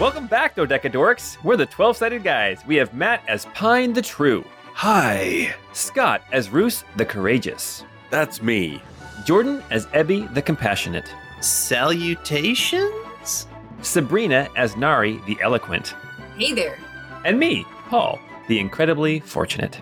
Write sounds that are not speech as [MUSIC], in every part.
Welcome back, Dodecadorks. We're the 12 sided guys. We have Matt as Pine the True, Hi, Scott as Roos the Courageous, that's me. Jordan as Ebby the Compassionate, Salutations? Sabrina as Nari the Eloquent, Hey there. and me, Paul, the Incredibly Fortunate.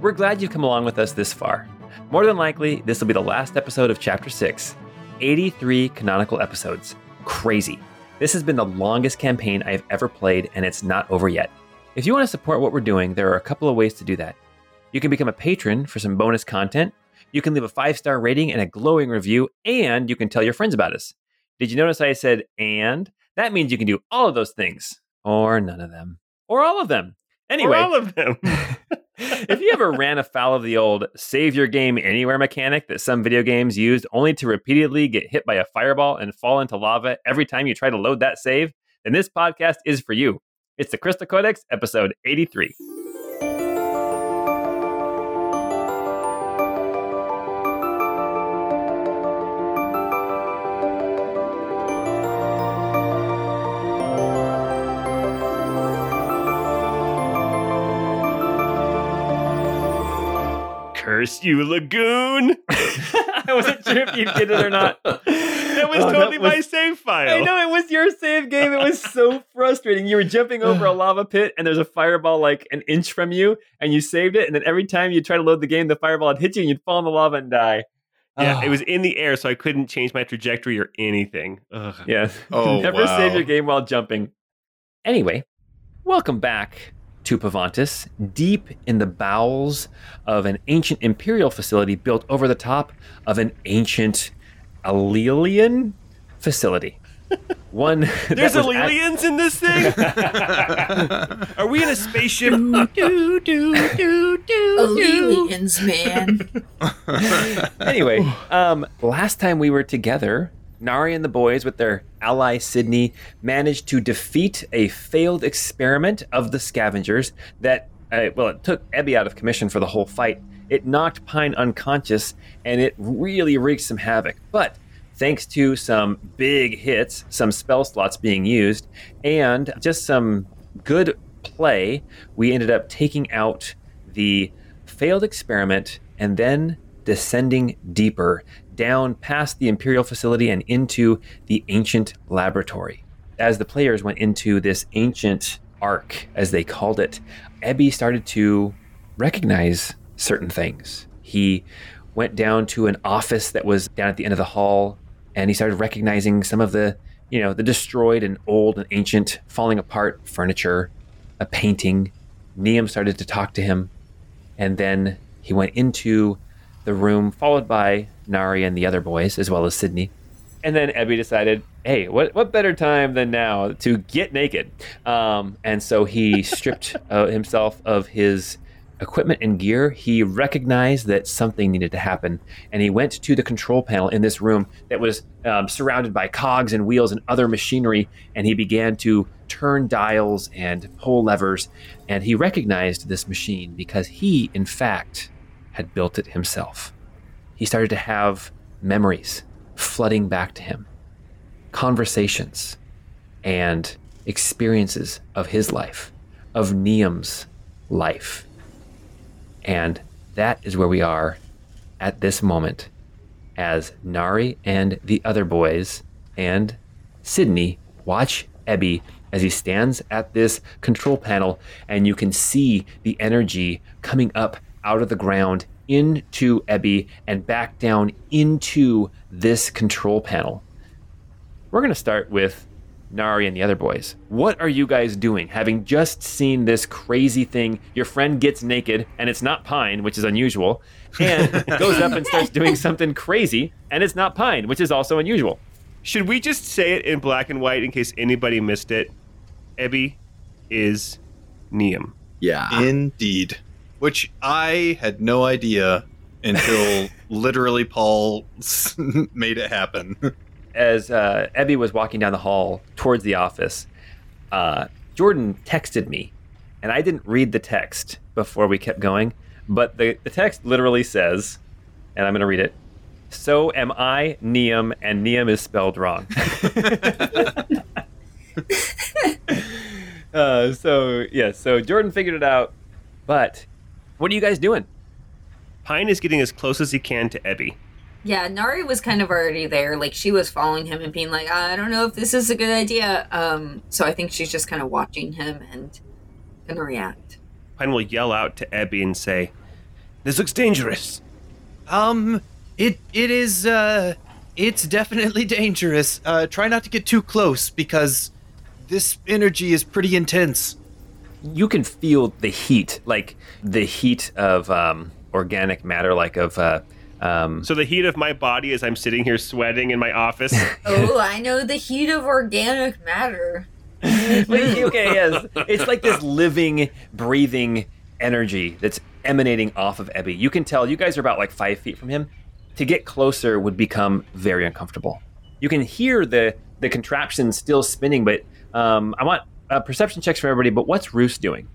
We're glad you've come along with us this far. More than likely, this will be the last episode of Chapter 6 83 canonical episodes. Crazy. This has been the longest campaign I've ever played, and it's not over yet. If you want to support what we're doing, there are a couple of ways to do that. You can become a patron for some bonus content. You can leave a five star rating and a glowing review, and you can tell your friends about us. Did you notice I said and? That means you can do all of those things, or none of them, or all of them. Anyway, all of them. [LAUGHS] if you ever ran afoul of the old save your game anywhere mechanic that some video games used only to repeatedly get hit by a fireball and fall into lava every time you try to load that save, then this podcast is for you. It's the Crystal Codex, episode 83. Curse you, Lagoon. [LAUGHS] I wasn't sure if you did it or not. That was Oh, that totally my save file. I know it was your save game. It was so frustrating. You were jumping over a [SIGHS] lava pit, and there's a fireball like an inch from you, and you saved it. And then every time you try to load the game, the fireball would hit you, and you'd fall in the lava and die. Yeah, Ah. it was in the air, so I couldn't change my trajectory or anything. Ugh. Yeah. Oh, [LAUGHS] Never save your game while jumping. Anyway, welcome back to Pavantis, deep in the bowels of an ancient imperial facility built over the top of an ancient Alelian facility. [LAUGHS] One There's was act- aliens in this thing? [LAUGHS] Are we in a spaceship? Aliens, man. [LAUGHS] anyway, um, last time we were together, Nari and the boys, with their ally Sydney, managed to defeat a failed experiment of the scavengers that, uh, well, it took Ebby out of commission for the whole fight. It knocked Pine unconscious, and it really wreaked some havoc. But thanks to some big hits, some spell slots being used, and just some good play, we ended up taking out the failed experiment and then descending deeper down past the Imperial facility and into the ancient laboratory. As the players went into this ancient ark, as they called it, Ebby started to recognize certain things. He went down to an office that was down at the end of the hall and he started recognizing some of the, you know, the destroyed and old and ancient, falling apart furniture, a painting. Neum started to talk to him and then he went into the room, followed by Nari and the other boys, as well as Sydney. And then Ebby decided, hey, what, what better time than now to get naked? Um, and so he [LAUGHS] stripped uh, himself of his equipment and gear. He recognized that something needed to happen, and he went to the control panel in this room that was um, surrounded by cogs and wheels and other machinery, and he began to turn dials and pull levers. And he recognized this machine because he, in fact, had built it himself. He started to have memories flooding back to him, conversations and experiences of his life, of Neum's life. And that is where we are at this moment as Nari and the other boys and Sydney watch Ebby as he stands at this control panel and you can see the energy coming up out of the ground into Ebby and back down into this control panel. We're going to start with Nari and the other boys. What are you guys doing? Having just seen this crazy thing, your friend gets naked and it's not Pine, which is unusual, and [LAUGHS] goes up and starts doing something crazy and it's not Pine, which is also unusual. Should we just say it in black and white in case anybody missed it? Ebby is Neum. Yeah. Indeed. Which I had no idea until [LAUGHS] literally Paul [LAUGHS] made it happen. as uh, Ebby was walking down the hall towards the office, uh, Jordan texted me, and I didn't read the text before we kept going, but the, the text literally says, and I'm going to read it. So am I, Neum, and Neum is spelled wrong. [LAUGHS] Uh, so yeah, so Jordan figured it out, but what are you guys doing? Pine is getting as close as he can to Ebby. Yeah, Nari was kind of already there. Like she was following him and being like, I don't know if this is a good idea. Um, so I think she's just kind of watching him and gonna react. Pine will yell out to Ebby and say, This looks dangerous. Um, it it is uh, it's definitely dangerous. Uh, try not to get too close because this energy is pretty intense. You can feel the heat, like the heat of um, organic matter, like of. Uh, um, So the heat of my body as I'm sitting here sweating in my office. [LAUGHS] oh, I know the heat of organic matter. [LAUGHS] okay, yes, it's like this living, breathing energy that's emanating off of Ebby. You can tell. You guys are about like five feet from him. To get closer would become very uncomfortable. You can hear the the contraption still spinning, but um, I want uh, perception checks for everybody. But what's Roos doing?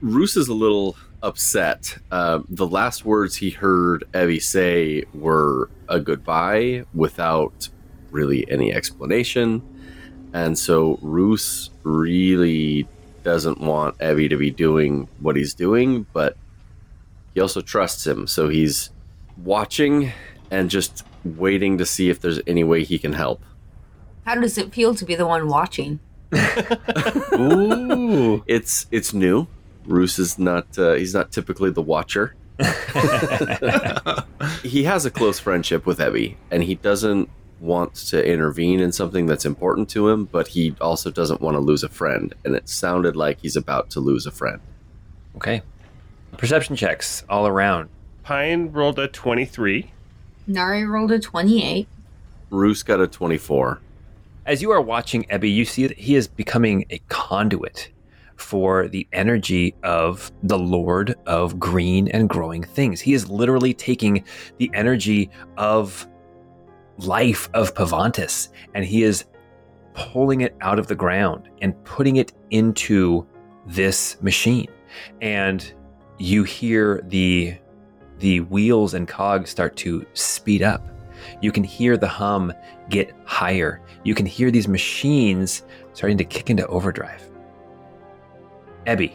Roos is a little upset. Uh, the last words he heard Ebby say were a goodbye without really any explanation. And so Roos really doesn't want Ebby to be doing what he's doing, but he also trusts him. So he's watching and just waiting to see if there's any way he can help. How does it feel to be the one watching? [LAUGHS] Ooh. It's it's new. Roos is not uh, he's not typically the watcher. [LAUGHS] he has a close friendship with Ebby, and he doesn't want to intervene in something that's important to him, but he also doesn't want to lose a friend. And it sounded like he's about to lose a friend. Okay, perception checks all around. Pine rolled a 23. Nari rolled a 28. Roos got a 24. As you are watching Ebby, you see that he is becoming a conduit for the energy of the Lord of green and growing things. He is literally taking the energy of life of Pavantis and he is pulling it out of the ground and putting it into this machine. And you hear the the wheels and cogs start to speed up. You can hear the hum get higher. You can hear these machines starting to kick into overdrive. Ebby,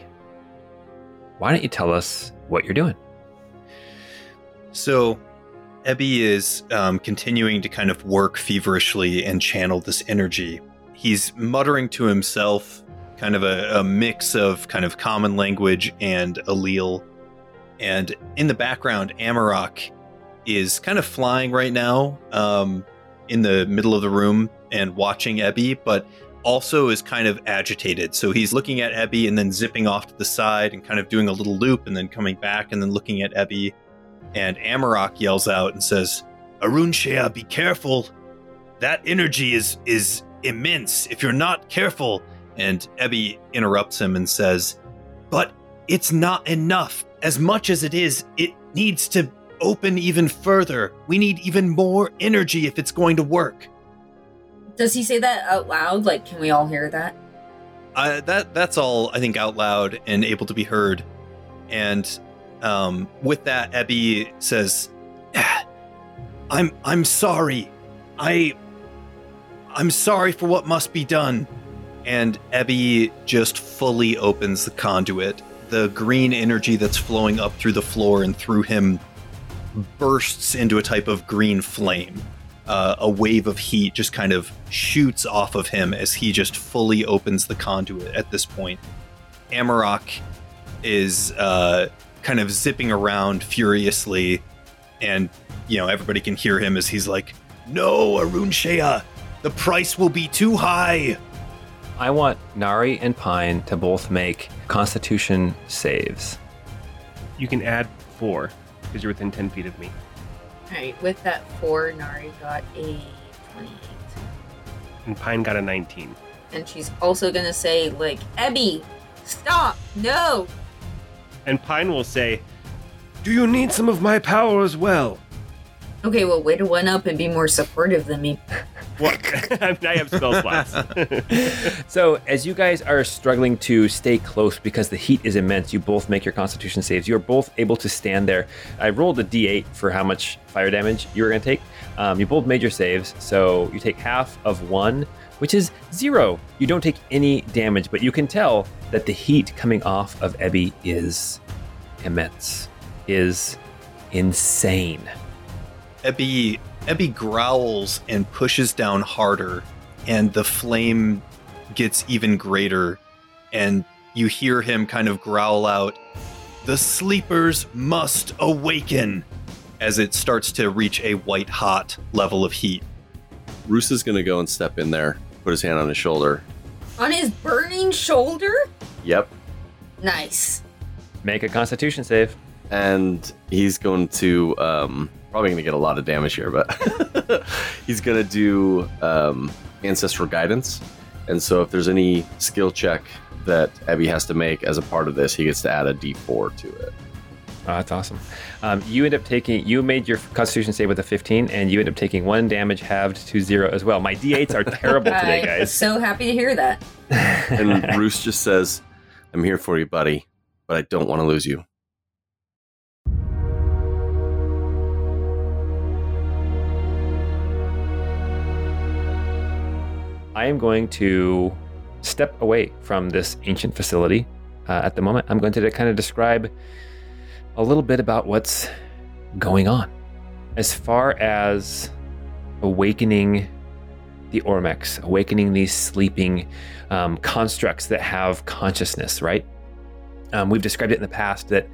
why don't you tell us what you're doing? So, Ebby is um, continuing to kind of work feverishly and channel this energy. He's muttering to himself, kind of a, a mix of kind of common language and allele. And in the background, Amarok is kind of flying right now um, in the middle of the room and watching Ebby, but also is kind of agitated. So he's looking at Ebby and then zipping off to the side and kind of doing a little loop and then coming back and then looking at Ebby. And Amarok yells out and says, Arun Shea, be careful. That energy is is immense if you're not careful. And Ebby interrupts him and says, But it's not enough. As much as it is, it needs to open even further. We need even more energy if it's going to work. Does he say that out loud? Like, can we all hear that? Uh, that that's all I think out loud and able to be heard. And um, with that, Ebby says, "Ah, "I'm I'm sorry. I I'm sorry for what must be done." And Ebby just fully opens the conduit. The green energy that's flowing up through the floor and through him bursts into a type of green flame. Uh, a wave of heat just kind of shoots off of him as he just fully opens the conduit at this point. Amarok is uh, kind of zipping around furiously, and you know everybody can hear him as he's like, "No, Arun Shea, the price will be too high." I want Nari and Pine to both make Constitution saves. You can add four because you're within 10 feet of me. Alright, with that four, Nari got a 28. And Pine got a 19. And she's also gonna say, like, Ebby, stop! No! And Pine will say, Do you need some of my power as well? Okay, well, way to one up and be more supportive than me. Well, [LAUGHS] I have spell slots. [LAUGHS] So, as you guys are struggling to stay close because the heat is immense, you both make your constitution saves. You're both able to stand there. I rolled a d8 for how much fire damage you were going to take. Um, you both made your saves, so you take half of one, which is zero. You don't take any damage, but you can tell that the heat coming off of Ebby is immense, is insane. Ebby Ebby growls and pushes down harder, and the flame gets even greater, and you hear him kind of growl out, "The sleepers must awaken!" as it starts to reach a white hot level of heat. Roos is going to go and step in there, put his hand on his shoulder. On his burning shoulder? Yep. Nice. Make a constitution save. And he's going to, um, probably going to get a lot of damage here, but [LAUGHS] he's going to do um, Ancestral Guidance. And so if there's any skill check that Abby has to make as a part of this, he gets to add a d4 to it. Oh, that's awesome. Um, you end up taking, you made your constitution save with a 15, and you end up taking one damage halved to zero as well. My d8s are terrible today, [LAUGHS] I'm guys. so happy to hear that. And [LAUGHS] Roos just says, I'm here for you, buddy, but I don't want to lose you. I am going to step away from this ancient facility uh, at the moment. I'm going to kind of describe a little bit about what's going on. As far as awakening the Ormex, awakening these sleeping um, constructs that have consciousness, right? Um, we've described it in the past that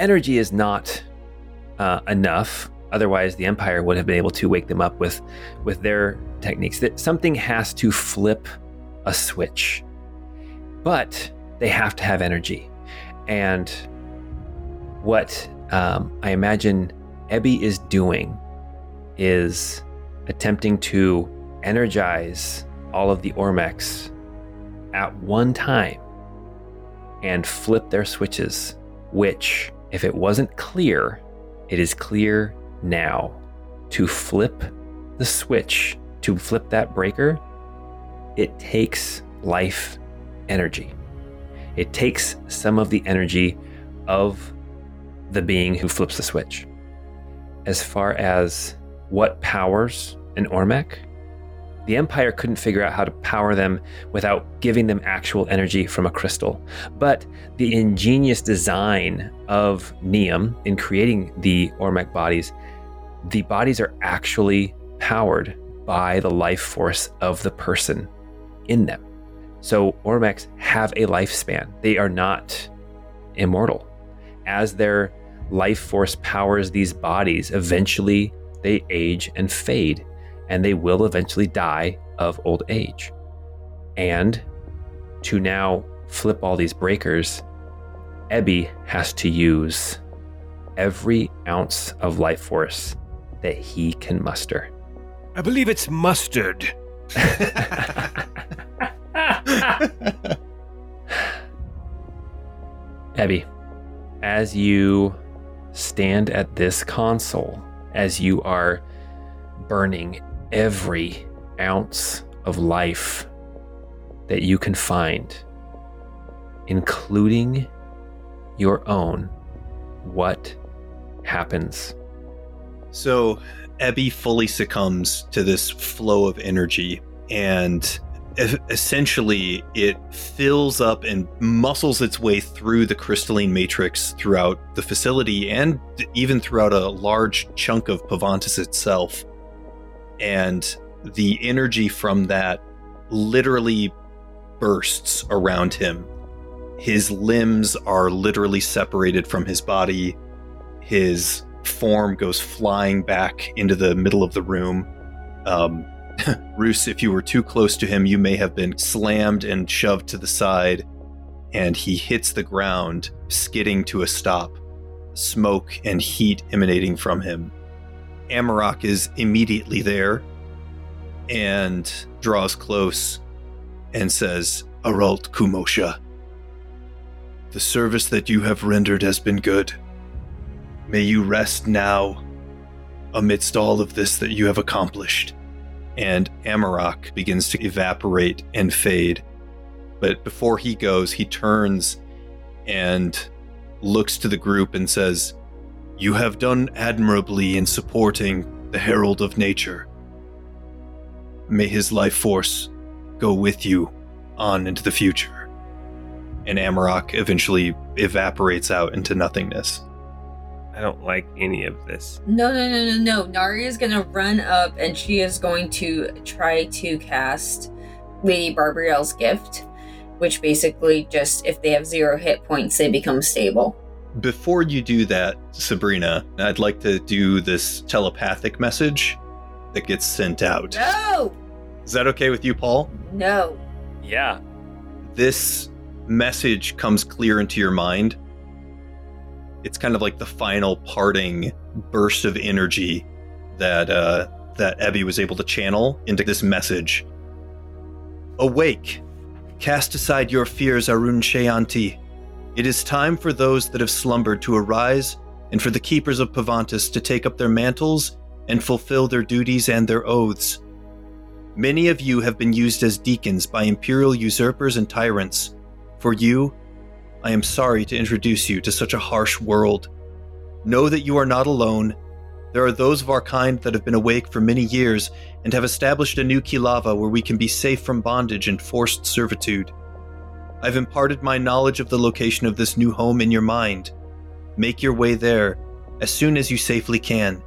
energy is not uh, enough. Otherwise, the Empire would have been able to wake them up with, with their techniques. That something has to flip a switch, but they have to have energy. And what um, I imagine Ebby is doing is attempting to energize all of the Ormex at one time and flip their switches, which, if it wasn't clear, it is clear now. To flip the switch, to flip that breaker, it takes life energy. It takes some of the energy of the being who flips the switch. As far as what powers an Ormec, the Empire couldn't figure out how to power them without giving them actual energy from a crystal. But the ingenious design of Neum in creating the Ormec bodies, the bodies are actually powered by the life force of the person in them. So Ormex have a lifespan. They are not immortal. As their life force powers these bodies, eventually they age and fade, and they will eventually die of old age. And to now flip all these breakers, Ebby has to use every ounce of life force that he can muster. I believe it's mustard. [LAUGHS] Ebby, as you stand at this console, as you are burning every ounce of life that you can find, including your own, what happens? So Ebby fully succumbs to this flow of energy and essentially it fills up and muscles its way through the crystalline matrix throughout the facility and even throughout a large chunk of Pavantis itself. And the energy from that literally bursts around him. His limbs are literally separated from his body. His form goes flying back into the middle of the room. Um, [LAUGHS] Roos, if you were too close to him, you may have been slammed and shoved to the side, and he hits the ground, skidding to a stop, smoke and heat emanating from him. Amarok is immediately there and draws close and says, Aralt Kumosha, the service that you have rendered has been good. May you rest now amidst all of this that you have accomplished. and Amarok begins to evaporate and fade. But before he goes, he turns and looks to the group and says, You have done admirably in supporting the Herald of Nature. May his life force go with you on into the future. And Amarok eventually evaporates out into nothingness. I don't like any of this. No, no, no, no, no. Nari is gonna run up and she is going to try to cast Lady Barbariel's gift, which basically just if they have zero hit points, they become stable. Before you do that, Sabrina, I'd like to do this telepathic message that gets sent out. No, Is that okay with you, Paul? no. Yeah. This message comes clear into your mind. It's kind of like the final parting burst of energy that uh, that Ebby was able to channel into this message. Awake, cast aside your fears, Arun Shayanti. It is time for those that have slumbered to arise, and for the keepers of Pavantis to take up their mantles and fulfill their duties and their oaths. Many of you have been used as deacons by imperial usurpers and tyrants. For you, I am sorry to introduce you to such a harsh world. Know that you are not alone. There are those of our kind that have been awake for many years and have established a new Kilava where we can be safe from bondage and forced servitude. I've imparted my knowledge of the location of this new home in your mind. Make your way there as soon as you safely can.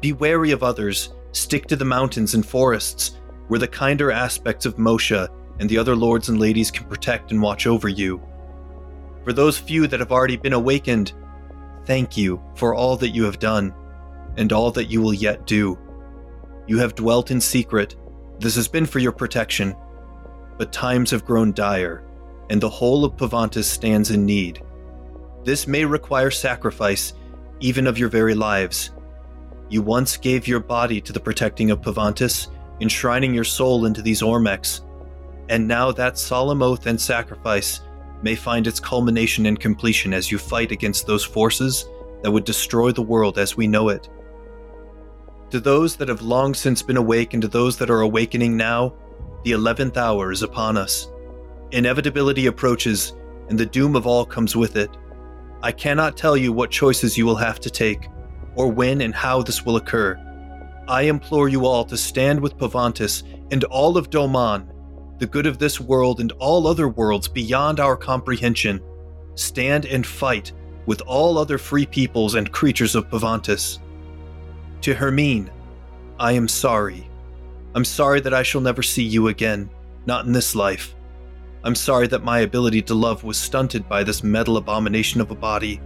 Be wary of others, stick to the mountains and forests, where the kinder aspects of Moshe and the other lords and ladies can protect and watch over you. For those few that have already been awakened, thank you for all that you have done, and all that you will yet do. You have dwelt in secret, this has been for your protection, but times have grown dire, and the whole of Pavantis stands in need. This may require sacrifice, even of your very lives. You once gave your body to the protecting of Pavantis, enshrining your soul into these Ormecs, and now that solemn oath and sacrifice may find its culmination and completion as you fight against those forces that would destroy the world as we know it. To those that have long since been awake and to those that are awakening now, the eleventh hour is upon us. Inevitability approaches, and the doom of all comes with it. I cannot tell you what choices you will have to take, or when and how this will occur. I implore you all to stand with Pavantis and all of Doman, the good of this world and all other worlds beyond our comprehension. Stand and fight with all other free peoples and creatures of Pavantis. To Hermine, I am sorry. I'm sorry that I shall never see you again, not in this life. I'm sorry that my ability to love was stunted by this metal abomination of a body.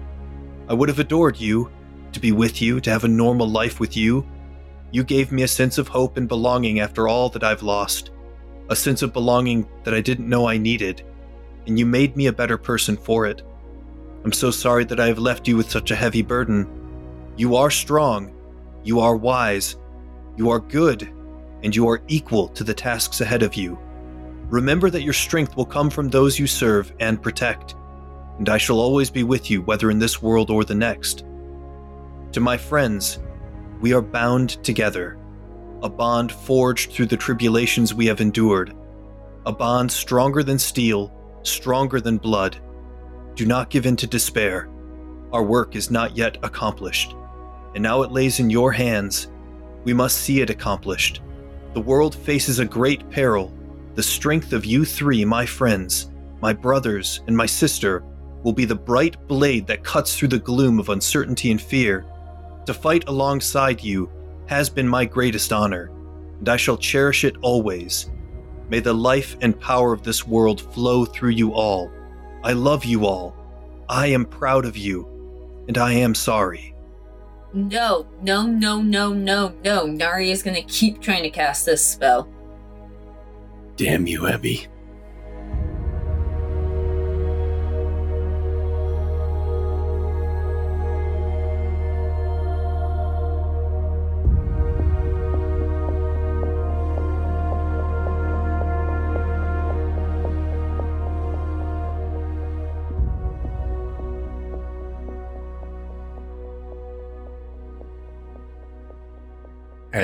I would have adored you, to be with you, to have a normal life with you. You gave me a sense of hope and belonging after all that I've lost, a sense of belonging that I didn't know I needed, and you made me a better person for it. I'm so sorry that I have left you with such a heavy burden. You are strong, you are wise, you are good, and you are equal to the tasks ahead of you. Remember that your strength will come from those you serve and protect, and I shall always be with you, whether in this world or the next. To my friends, we are bound together, a bond forged through the tribulations we have endured, a bond stronger than steel, stronger than blood. Do not give in to despair. Our work is not yet accomplished, and now it lays in your hands. We must see it accomplished. The world faces a great peril. The strength of you three, my friends, my brothers, and my sister, will be the bright blade that cuts through the gloom of uncertainty and fear. To fight alongside you has been my greatest honor, and I shall cherish it always. May the life and power of this world flow through you all. I love you all. I am proud of you, and I am sorry. No, no, no, no, no, no. Nari is gonna keep trying to cast this spell. Damn you, Ebby.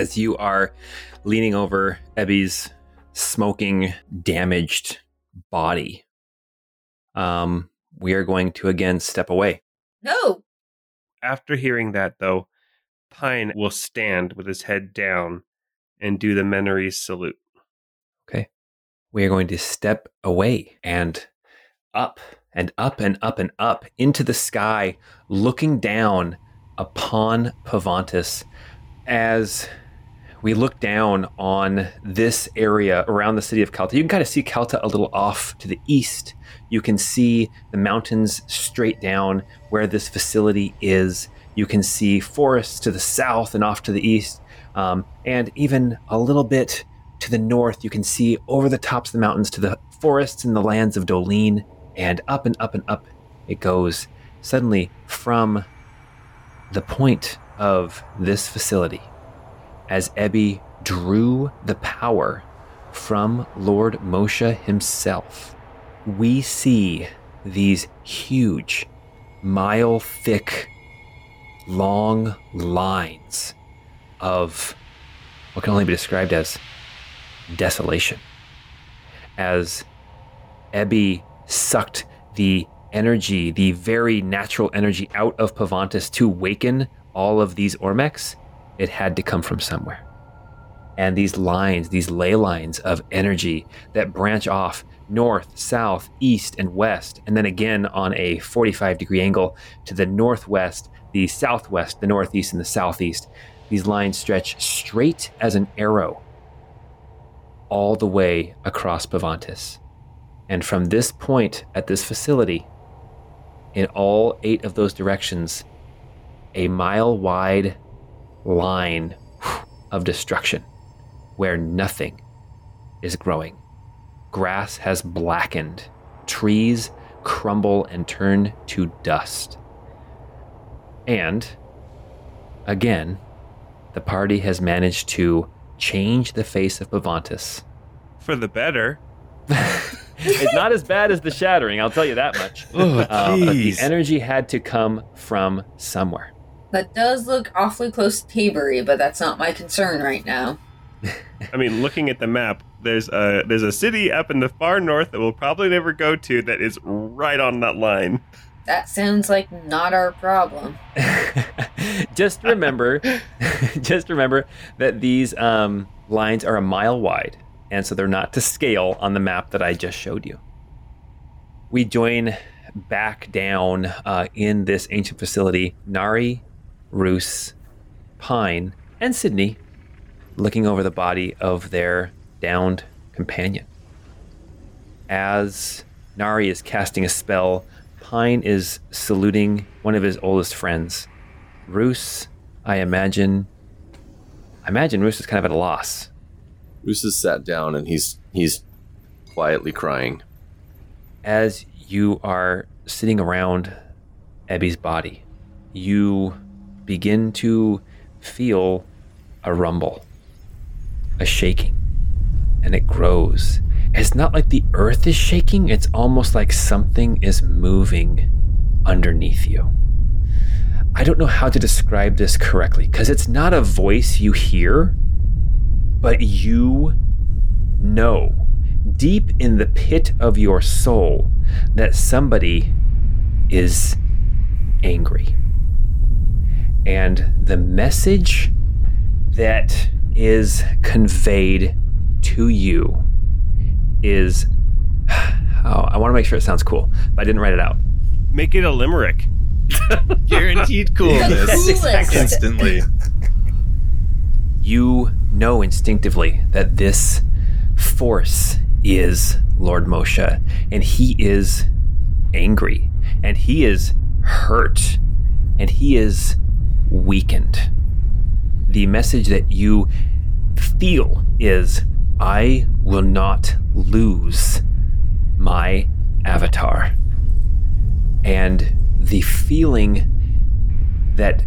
As you are leaning over Ebby's smoking, damaged body. Um, we are going to again step away. No. After hearing that, though, Pine will stand with his head down and do the Menorese salute. Okay. We are going to step away and up and up and up and up into the sky, looking down upon Pavantis as we look down on this area around the city of Calta. You can kind of see Calta a little off to the east. You can see the mountains straight down where this facility is. You can see forests to the south and off to the east. Um, and even a little bit to the north, you can see over the tops of the mountains to the forests and the lands of Dolene. And up and up and up it goes. Suddenly, from the point of this facility, as Ebby drew the power from Lord Moshe himself, we see these huge, mile thick, long lines of what can only be described as desolation. As Ebby sucked the energy, the very natural energy out of Pavantis to waken all of these Ormex, it had to come from somewhere. And these lines, these ley lines of energy that branch off north, south, east, and west, and then again on a 45 degree angle to the northwest, the southwest, the northeast, and the southeast. These lines stretch straight as an arrow all the way across Pavantis. And from this point at this facility, in all eight of those directions, a mile wide line of destruction where nothing is growing. Grass has blackened, trees crumble and turn to dust. And again, the party has managed to change the face of Pavantis. For the better. [LAUGHS] it's not as bad as the shattering, I'll tell you that much. Oh, Uh, but the energy had to come from somewhere. That does look awfully close to Tabery, but that's not my concern right now. I mean, looking at the map, there's a there's a city up in the far north that we'll probably never go to that is right on that line. That sounds like not our problem. [LAUGHS] just remember, [LAUGHS] just remember that these um, lines are a mile wide, and so they're not to scale on the map that I just showed you. We join back down uh, in this ancient facility. Nari, Roos, Pine, and Sydney looking over the body of their downed companion. As Nari is casting a spell, Pine is saluting one of his oldest friends. Roos, I imagine. I imagine Roos is kind of at a loss. Roos is sat down and he's he's quietly crying. As you are sitting around Ebby's body, you begin to feel a rumble, a shaking, and it grows. It's not like the earth is shaking, it's almost like something is moving underneath you. I don't know how to describe this correctly because it's not a voice you hear, but you know deep in the pit of your soul that somebody is angry. And the message that is conveyed to you is [SIGHS] oh, I want to make sure it sounds cool, but I didn't write it out. Make it a limerick. [LAUGHS] Guaranteed The coolness coolest. instantly. You know instinctively that this force is Lord Moshe, and he is angry, and he is hurt, and he is weakened. The message that you feel is I will not lose my avatar. And the feeling that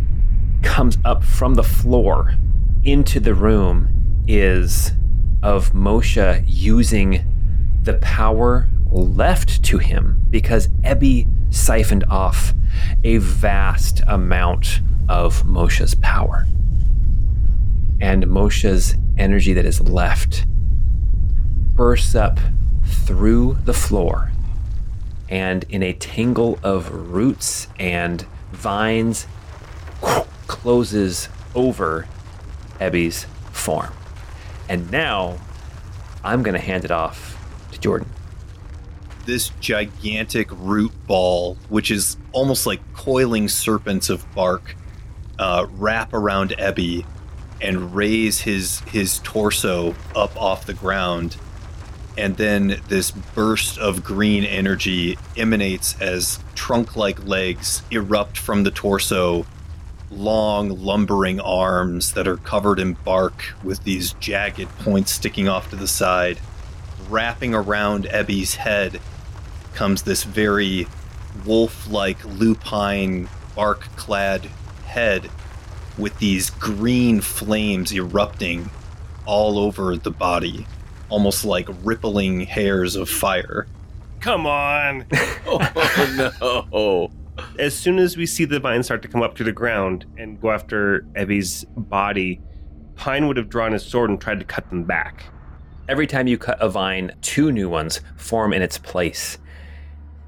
comes up from the floor into the room is of Moshe using the power left to him because Ebby siphoned off a vast amount of Moshe's power. and Moshe's energy that is left bursts up through the floor and in a tangle of roots and vines closes over Ebby's form. And now I'm going to hand it off to Jordan. This gigantic root ball, which is almost like coiling serpents of bark, uh, wrap around Ebby and raise his his torso up off the ground. And then this burst of green energy emanates as trunk like legs erupt from the torso long, lumbering arms that are covered in bark with these jagged points sticking off to the side. Wrapping around Ebby's head comes this very wolf like lupine bark clad head with these green flames erupting all over the body, almost like rippling hairs of fire. Come on. [LAUGHS] oh no! as soon as we see the vines start to come up to the ground and go after Ebby's body, Pine would have drawn his sword and tried to cut them back. Every time you cut a vine, two new ones form in its place.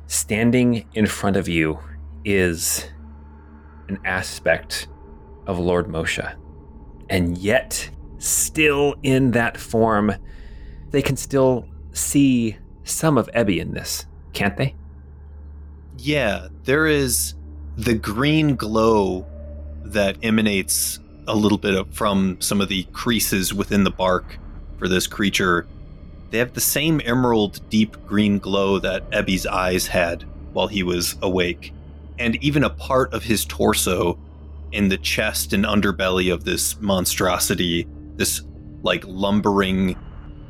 Standing in front of you is an aspect of Lord Moshe. And yet, still in that form, they can still see some of Ebby in this, can't they? Yeah, there is the green glow that emanates a little bit from some of the creases within the bark for this creature. They have the same emerald deep green glow that Ebby's eyes had while he was awake, and even a part of his torso in the chest and underbelly of this monstrosity, this like lumbering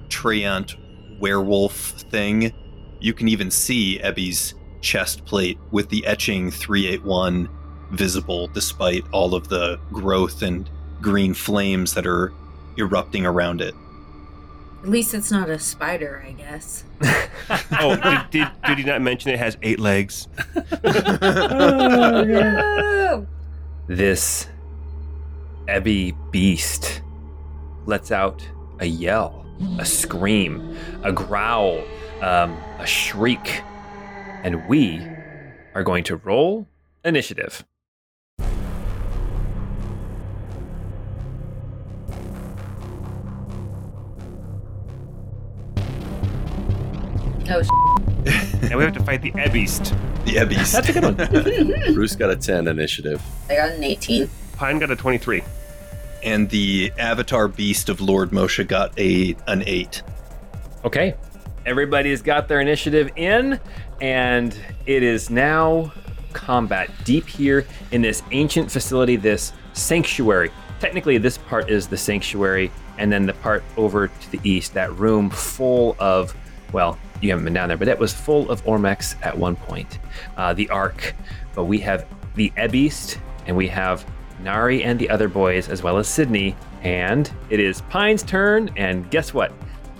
treant werewolf thing. You can even see Ebby's chest plate with the etching 381 visible despite all of the growth and green flames that are erupting around it. At least it's not a spider, I guess. [LAUGHS] Oh, did, did, did he not mention it has eight legs? [LAUGHS] oh, No! This Ebby beast lets out a yell, a scream, a growl, um, a shriek, and we are going to roll initiative. Oh, sh- [LAUGHS] And we have to fight the Ebbeast. The Ebbies. That's a good one. [LAUGHS] Roos got a 10 initiative. I got an 18. Pine got a 23. and the avatar beast of Lord Moshe got a an eight. Okay. Everybody's got their initiative in, and it is now combat deep here in this ancient facility, this sanctuary. Technically, this part is the sanctuary, and then the part over to the east, that room full of, well, you haven't been down there, but it was full of Ormex at one point. Uh, the Ark, but we have the Ebeast, and we have Nari and the other boys, as well as Sydney. And it is Pine's turn, and guess what?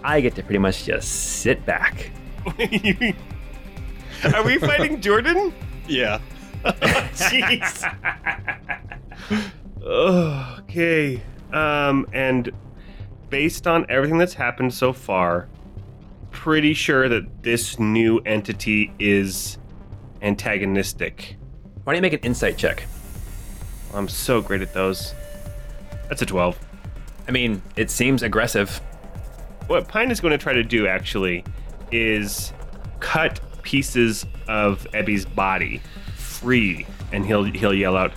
I get to pretty much just sit back. [LAUGHS] Are we [LAUGHS] fighting Jordan? Yeah. [LAUGHS] Jeez. Okay. Um, and based on everything that's happened so far, pretty sure that this new entity is antagonistic. Why don't you make an insight check? I'm so great at those. That's a 12. I mean, it seems aggressive. What Pine is going to try to do actually is cut pieces of Ebby's body free, and he'll he'll yell out,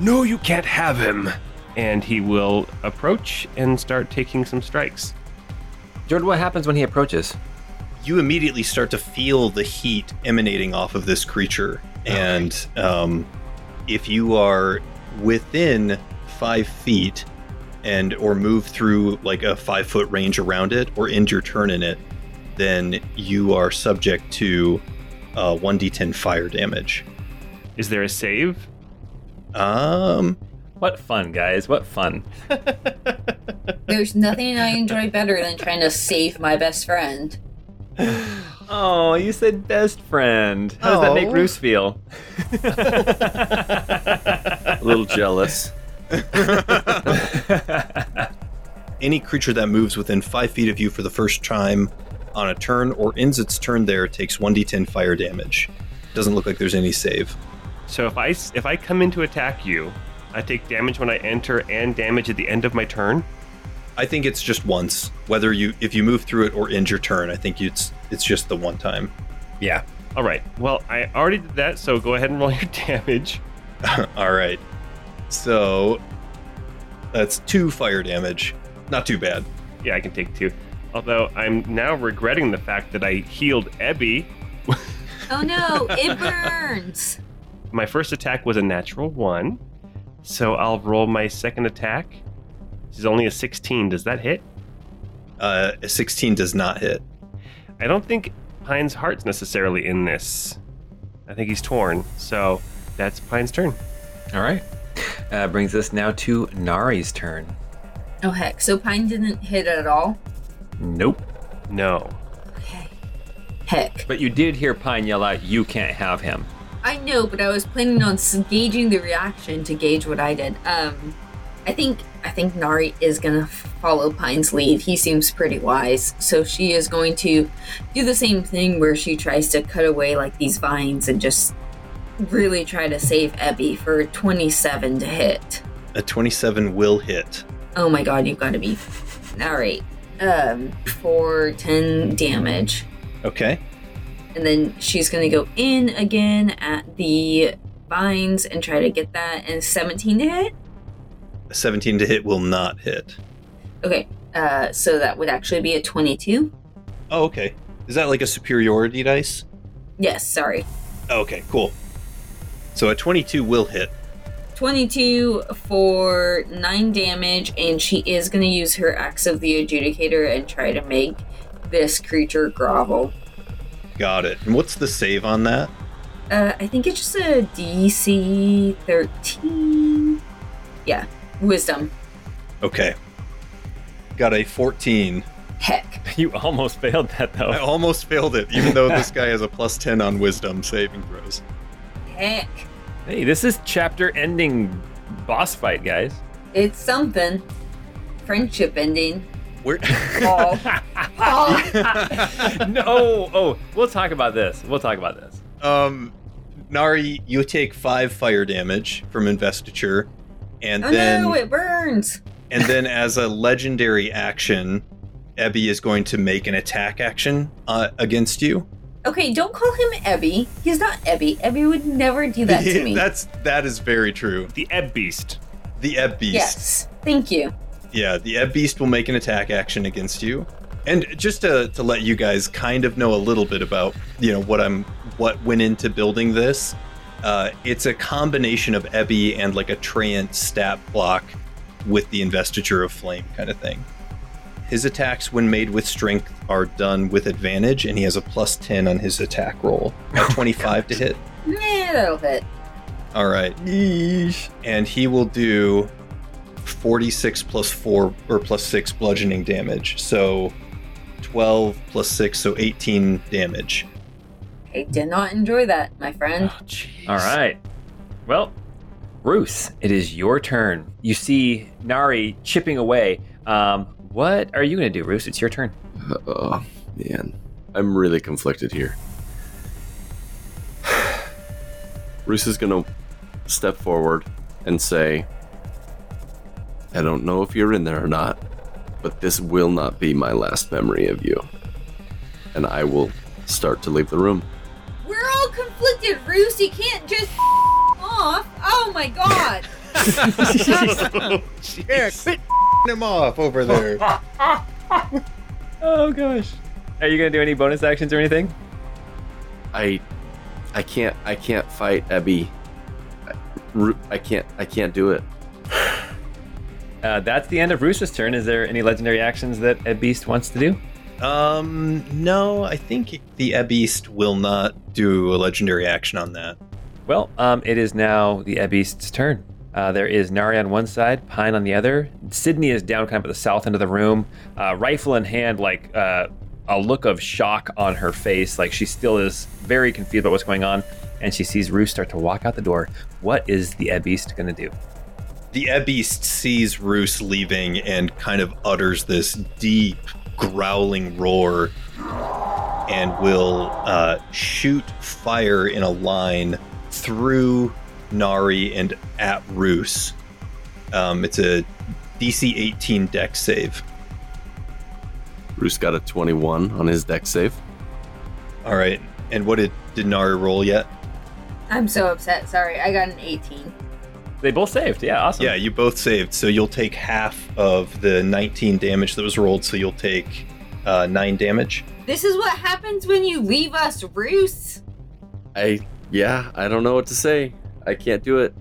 "No, you can't have him!" And he will approach and start taking some strikes. Jordan, what happens when he approaches? You immediately start to feel the heat emanating off of this creature, and um, if you are within five feet and or move through like a five foot range around it or end your turn in it, then you are subject to uh, 1d10 fire damage. Is there a save? Um, What fun, guys! What fun! [LAUGHS] There's nothing I enjoy better than trying to save my best friend. [SIGHS] Oh, you said best friend. How does that make Oh. Roos feel? [LAUGHS] [LAUGHS] A little jealous. Any creature that moves within five feet of you for the first time on a turn or ends its turn there takes 1d10 fire damage. Doesn't look like there's any save. So if I s- if I come in to attack you, I take damage when I enter and damage at the end of my turn. I think it's just once. Whether you if you move through it or end your turn, I think it's it's just the one time. yeah. All right. Well, I already did that, so go ahead and roll [LAUGHS] your damage. [LAUGHS] All right. So that's two fire damage. Not too bad. Yeah, I can take two. Although I'm now regretting the fact that I healed Ebby. Oh no, it burns. [LAUGHS] My first attack was a natural one, so I'll roll my second attack. This is only a 16. Does that hit? Uh, a 16 does not hit. I don't think Pine's heart's necessarily in this. I think he's torn. So that's Pine's turn. All right. Uh, brings us now to Nari's turn. Oh heck, so Pine didn't hit at all? Nope. No. Okay. Heck. But you did hear Pine yell out, "You can't have him." I know, but I was planning on gauging the reaction to gauge what I did. Um, I think I think Nari is gonna follow Pine's lead. He seems pretty wise, so she is going to do the same thing where she tries to cut away like these vines and just really try to save Ebby for 27 to hit. A 27 will hit. Oh my god, you've got to be all right. Um, for 10 damage. Okay. And then she's gonna go in again at the vines and try to get that and 17 to hit 17 to hit will not hit. okay uh so that would actually be a 22 Oh, okay. Is that like a superiority dice? yes sorry Oh, okay, cool. So a 22 will hit. 22 for 9 damage and she is gonna use her axe of the adjudicator and try to make this creature grovel Got it. And what's the save on that? uh i think it's just a dc 13 yeah wisdom Okay. Got a 14. heck [LAUGHS] You almost failed that though. I almost failed it, even though this [LAUGHS] guy has a plus 10 on wisdom saving throws. heck Hey, this is chapter-ending boss fight, guys. it's something friendship ending Where Paul. [LAUGHS] Paul. [LAUGHS] no. Oh, we'll talk about this. We'll talk about this. um Nari, you take 5 fire damage from investiture and Oh then no, it burns. and then as a legendary action, Ebby is going to make an attack action uh, against you. Okay, don't call him Ebby. He's not Ebby. Ebby would never do that to [LAUGHS] me. That's that is very true. The Ebb Beast. The Ebb Beast. yes. Thank you. Yeah, the Ebb Beast will make an attack action against you. And just to, to let you guys kind of know a little bit about, you know, what I'm what went into building this, uh, it's a combination of Ebby and like a Treant stat block with the investiture of flame kind of thing. His attacks, when made with strength, are done with advantage, and he has a plus 10 on his attack roll. A 25 to hit. Yeah, that'll hit. All right. And he will do 46 plus 4 or plus 6 bludgeoning damage. So 12 plus 6, so 18 damage. I did not enjoy that, my friend. All right. Well, Bruce, it is your turn. You see Nari chipping away. Um, what are you going to do, Bruce? It's your turn. Oh, man. I'm really conflicted here. [SIGHS] Roos is going to step forward and say, I don't know if you're in there or not, but this will not be my last memory of you. And I will start to leave the room. We're all conflicted, Roos. You can't just off. Oh my god. [LAUGHS] Yeah, quit him off over there. Oh gosh. Are you going to do any bonus actions or anything? I I can't I can't fight Ebby. Ru- I can't I can't do it. Uh, that's the end of Bruce's turn. Is there any legendary actions that Ebb Beast wants to do? Um, no, I think the Ebb Beast will not do a legendary action on that. Well, um, it is now the Ebb Beast's turn. Uh, there is Nari on one side, Pine on the other. Sydney is down kind of at the south end of the room, uh, rifle in hand, like uh, a look of shock on her face. Like she still is very confused about what's going on. And she sees Roos start to walk out the door. What is the Ebb Beast going to do? The Ebeast sees Roos leaving and kind of utters this deep, growling roar and will uh, shoot fire in a line through Nari and at Roos. Um, it's a DC 18 Dex save. Bruce got a 21 on his Dex save. All right. And what did, did Nari roll yet? I'm so upset. Sorry, I got an 18. They both saved. Yeah, awesome. Yeah, you both saved. So you'll take half of the 19 damage that was rolled. So you'll take uh, 9 damage. This is what happens when you leave us, Roos. I yeah, I don't know what to say. I can't do it.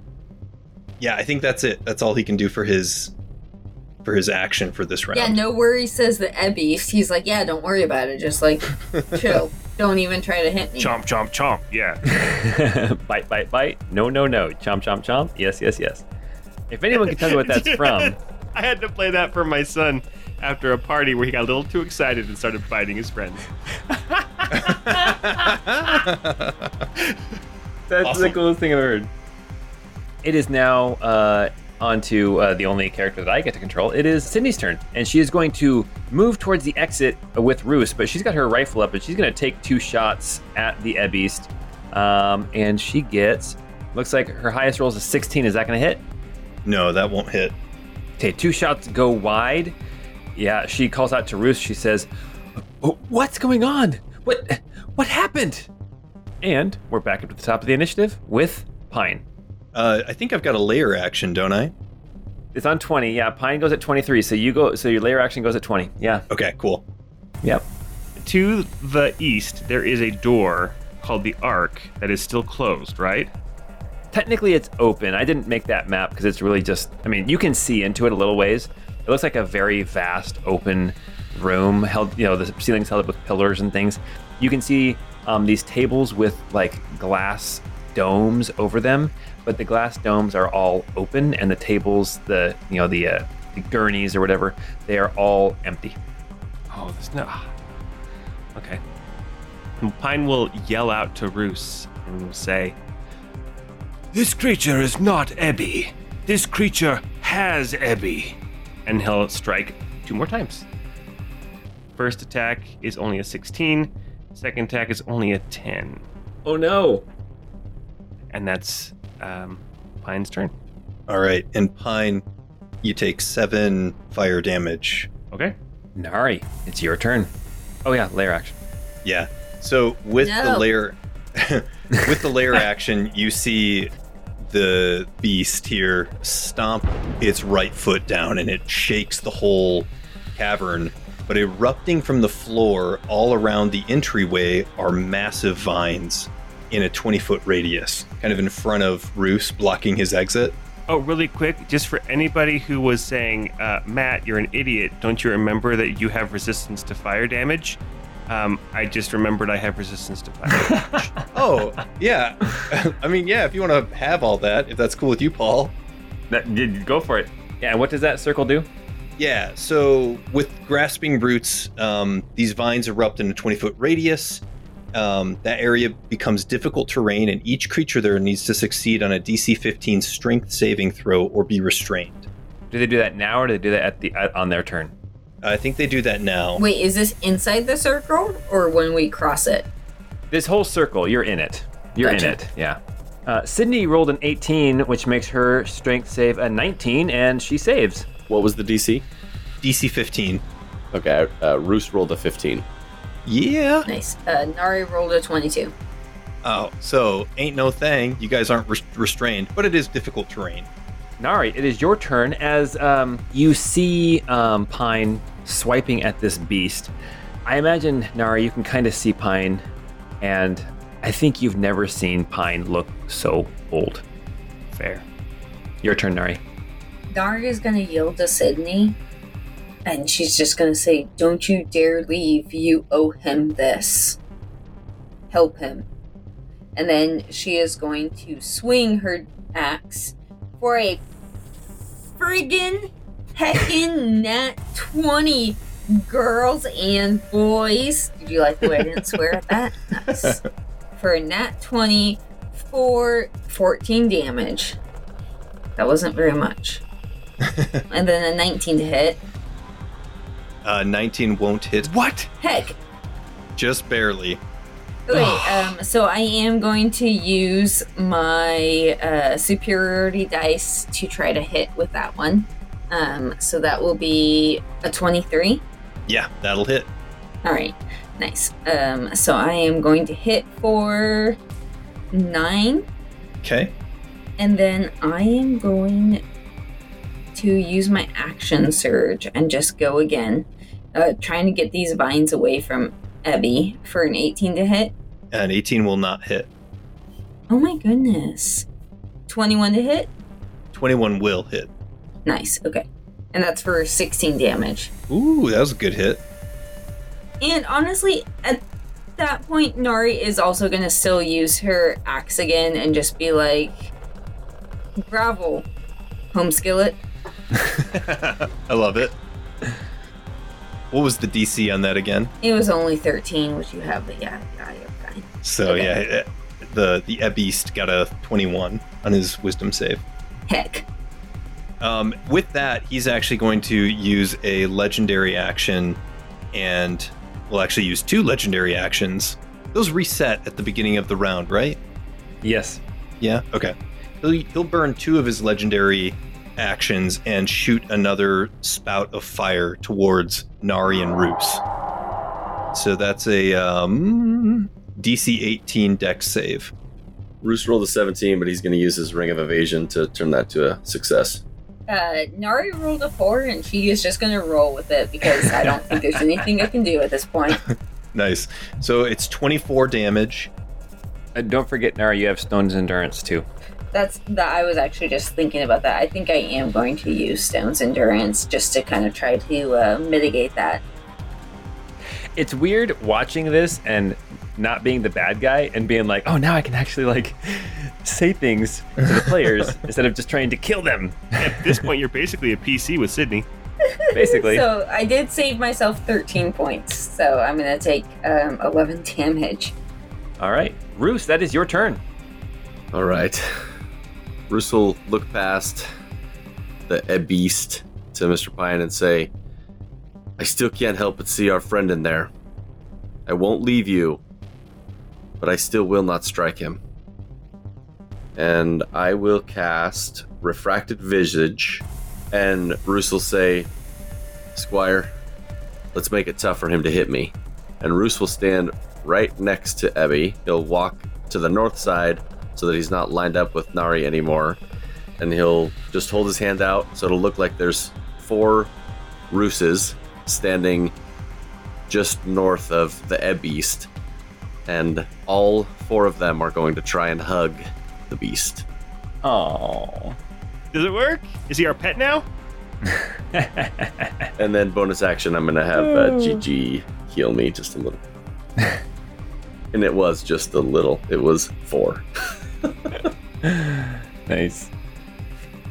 Yeah, I think that's it. That's all he can do for his for his action for this round. Yeah, no worries, says the Ebby. He's like, yeah, don't worry about it. Just like, [LAUGHS] chill. Don't even try to hit me. Chomp, chomp, chomp. Yeah. [LAUGHS] bite, bite, bite. No, no, no. Chomp, chomp, chomp. Yes, yes, yes. If anyone can tell me what that's [LAUGHS] from, I had to play that for my son after a party where he got a little too excited and started biting his friends. [LAUGHS] That's Awesome. the coolest thing I've heard. It is now uh, on to uh, the only character that I get to control. It is Sydney's turn, and she is going to move towards the exit with Roos, but she's got her rifle up, and she's going to take two shots at the Ebeast. Um, and she gets, looks like her highest roll is a 16. Is that going to hit? No, that won't hit. Okay, two shots go wide. Yeah, she calls out to Roos. She says, "Oh, "What's going on? What what happened?" And we're back up to the top of the initiative with Pine. Uh, I think I've got a lair action, don't I? It's on 20. Yeah, Pine goes at 23. So you go so your lair action goes at 20. Yeah. Okay, cool. Yep. To the east, there is a door called the Ark that is still closed, right? Technically it's open. I didn't make that map because it's really just I mean, you can see into it a little ways. It looks like a very vast open room held, you know, the ceiling's held up with pillars and things. You can see um, these tables with like glass domes over them, but the glass domes are all open and the tables, the, you know, the, uh, the gurneys or whatever, they are all empty. Oh, there's no. Okay. And Pine will yell out to Roos and will say, This creature is not Ebby. This creature has Ebby. And he'll strike two more times. First attack is only a 16, second attack is only a 10. Oh no. And that's um, Pine's turn. All right, and Pine, you take seven fire damage. Okay. Nari, it's your turn. Oh yeah, lair action. Yeah. So with the lair, [LAUGHS] with the lair [LAUGHS] action, you see the beast here stomp its right foot down, and it shakes the whole cavern. But erupting from the floor all around the entryway are massive vines in a 20 foot radius, kind of in front of Roos, blocking his exit. Oh, really quick, just for anybody who was saying, uh, Matt, you're an idiot. Don't you remember that you have resistance to fire damage? Um, I just remembered I have resistance to fire [LAUGHS] damage. Oh, yeah. [LAUGHS] I mean, yeah, if you want to have all that, if that's cool with you, Paul. That, go for it. Yeah, and what does that circle do? Yeah, so with grasping roots, um, these vines erupt in a 20 foot radius. Um, that area becomes difficult terrain, and each creature there needs to succeed on a DC 15 strength saving throw or be restrained. Do they do that now, or do they do that at the at, on their turn? I think they do that now. Wait, is this inside the circle or when we cross it? This whole circle, you're in it. You're in it. Yeah. Uh, Sydney rolled an 18, which makes her strength save a 19, and she saves. What was the DC? DC 15. Okay, uh, Roos rolled a 15. Yeah. Nice. Uh, Nari rolled a 22. Oh, so ain't no thing. You guys aren't res- restrained, but it is difficult terrain. Nari, it is your turn as um, you see um, Pine swiping at this beast. I imagine, Nari, you can kind of see Pine, and I think you've never seen Pine look so old. Fair. Your turn, Nari. Nari is gonna yield to Sydney, and she's just gonna say, "Don't you dare leave! You owe him this. Help him." And then she is going to swing her axe for a friggin' heckin' nat twenty, girls and boys. Did you like the way I didn't swear at that? [LAUGHS] Nice. For a nat twenty for fourteen damage. that wasn't very much. [LAUGHS] and then a 19 to hit. Uh, 19 won't hit. What? Heck. Just barely. Okay, um, so I am going to use my uh, superiority dice to try to hit with that one. Um, so that will be a 23. Yeah, that'll hit. All right, nice. Um, so I am going to hit for nine, Okay. and then I am going to use my action surge and just go again, uh, trying to get these vines away from Ebby for an 18 to hit. And 18 will not hit. Oh my goodness. 21 to hit? 21 will hit. Nice, okay. And that's for 16 damage. Ooh, that was a good hit. And honestly, at that point, Nari is also gonna still use her axe again and just be like, gravel, home skillet. [LAUGHS] I love it. What was the DC on that again? It was only 13, which you have, but yeah, yeah, you're fine. So Okay. yeah, eh, the the Ebeast got a 21 on his Wisdom save. Heck. Um, with that, he's actually going to use a legendary action, and will actually use two legendary actions. Those reset at the beginning of the round, right? Yes. Yeah. Okay. He'll, he'll burn two of his legendary actions and shoot another spout of fire towards Nari and Roos. So that's a um, DC 18 Dex save. Roos rolled a 17, but he's going to use his Ring of Evasion to turn that to a success. Uh, Nari rolled a 4, and she is just gonna roll with it because I don't think there's anything I can do at this point. [LAUGHS] Nice. So it's 24 damage. Uh, don't forget, Nari, you have Stone's Endurance too. That's that. I was actually just thinking about that. I think I am going to use Stone's Endurance just to kind of try to uh, mitigate that. It's weird watching this and not being the bad guy and being like, oh, now I can actually like say things to the players [LAUGHS] instead of just trying to kill them. At this point, you're basically a PC with Sydney. [LAUGHS] Basically. So I did save myself 13 points. So I'm gonna take um, 11 damage. All right, Roos, that is your turn. All right. Roos will look past the Beast to Mr. Pine and say, I still can't help but see our friend in there. I won't leave you, but I still will not strike him. And I will cast Refracted Visage, and Roos will say, Squire, let's make it tough for him to hit me. And Roos will stand right next to Ebby. He'll walk to the north side so that he's not lined up with Nari anymore. And he'll just hold his hand out so it'll look like there's four Rooses standing just north of the Ebb Beast. And all four of them are going to try and hug the beast. Oh. Does it work? Is he our pet now? [LAUGHS] And then bonus action, I'm going to have uh, Gigi heal me just a little. [LAUGHS] and it was just a little. It was four. [LAUGHS] nice.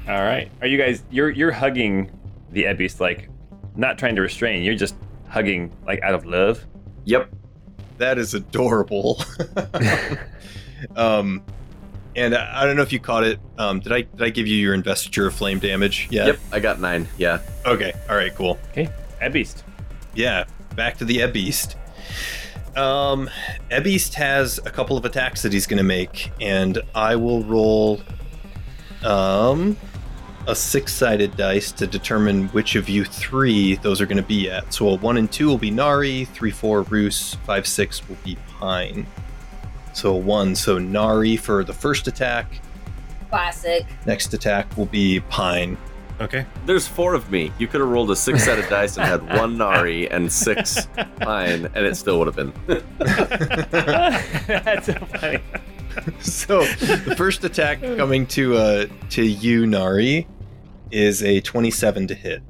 All right. Are you guys? You're you're hugging the Ebeast like, not trying to restrain. You're just hugging like out of love. Yep. That is adorable. [LAUGHS] um, and I, I don't know if you caught it. Um, did I did I give you your investiture of flame damage? Yeah. Yep. I got nine. Yeah. Okay. All right. Cool. Okay, Ebeast. Yeah. Back to the Ebeast. Um, Ebeast has a couple of attacks that he's going to make, and I will roll um a six-sided dice to determine which of you three those are going to be at. So a one and two will be Nari, three, four, Roos, five, six will be Pine. So a one, so Nari for the first attack. Classic. Next attack will be Pine. Okay. There's four of me. You could have rolled a six set of dice and had [LAUGHS] one Nari and six Pine, and it still would have been. [LAUGHS] That's so funny. [LAUGHS] so the first attack coming to uh to you Nari is a 27 to hit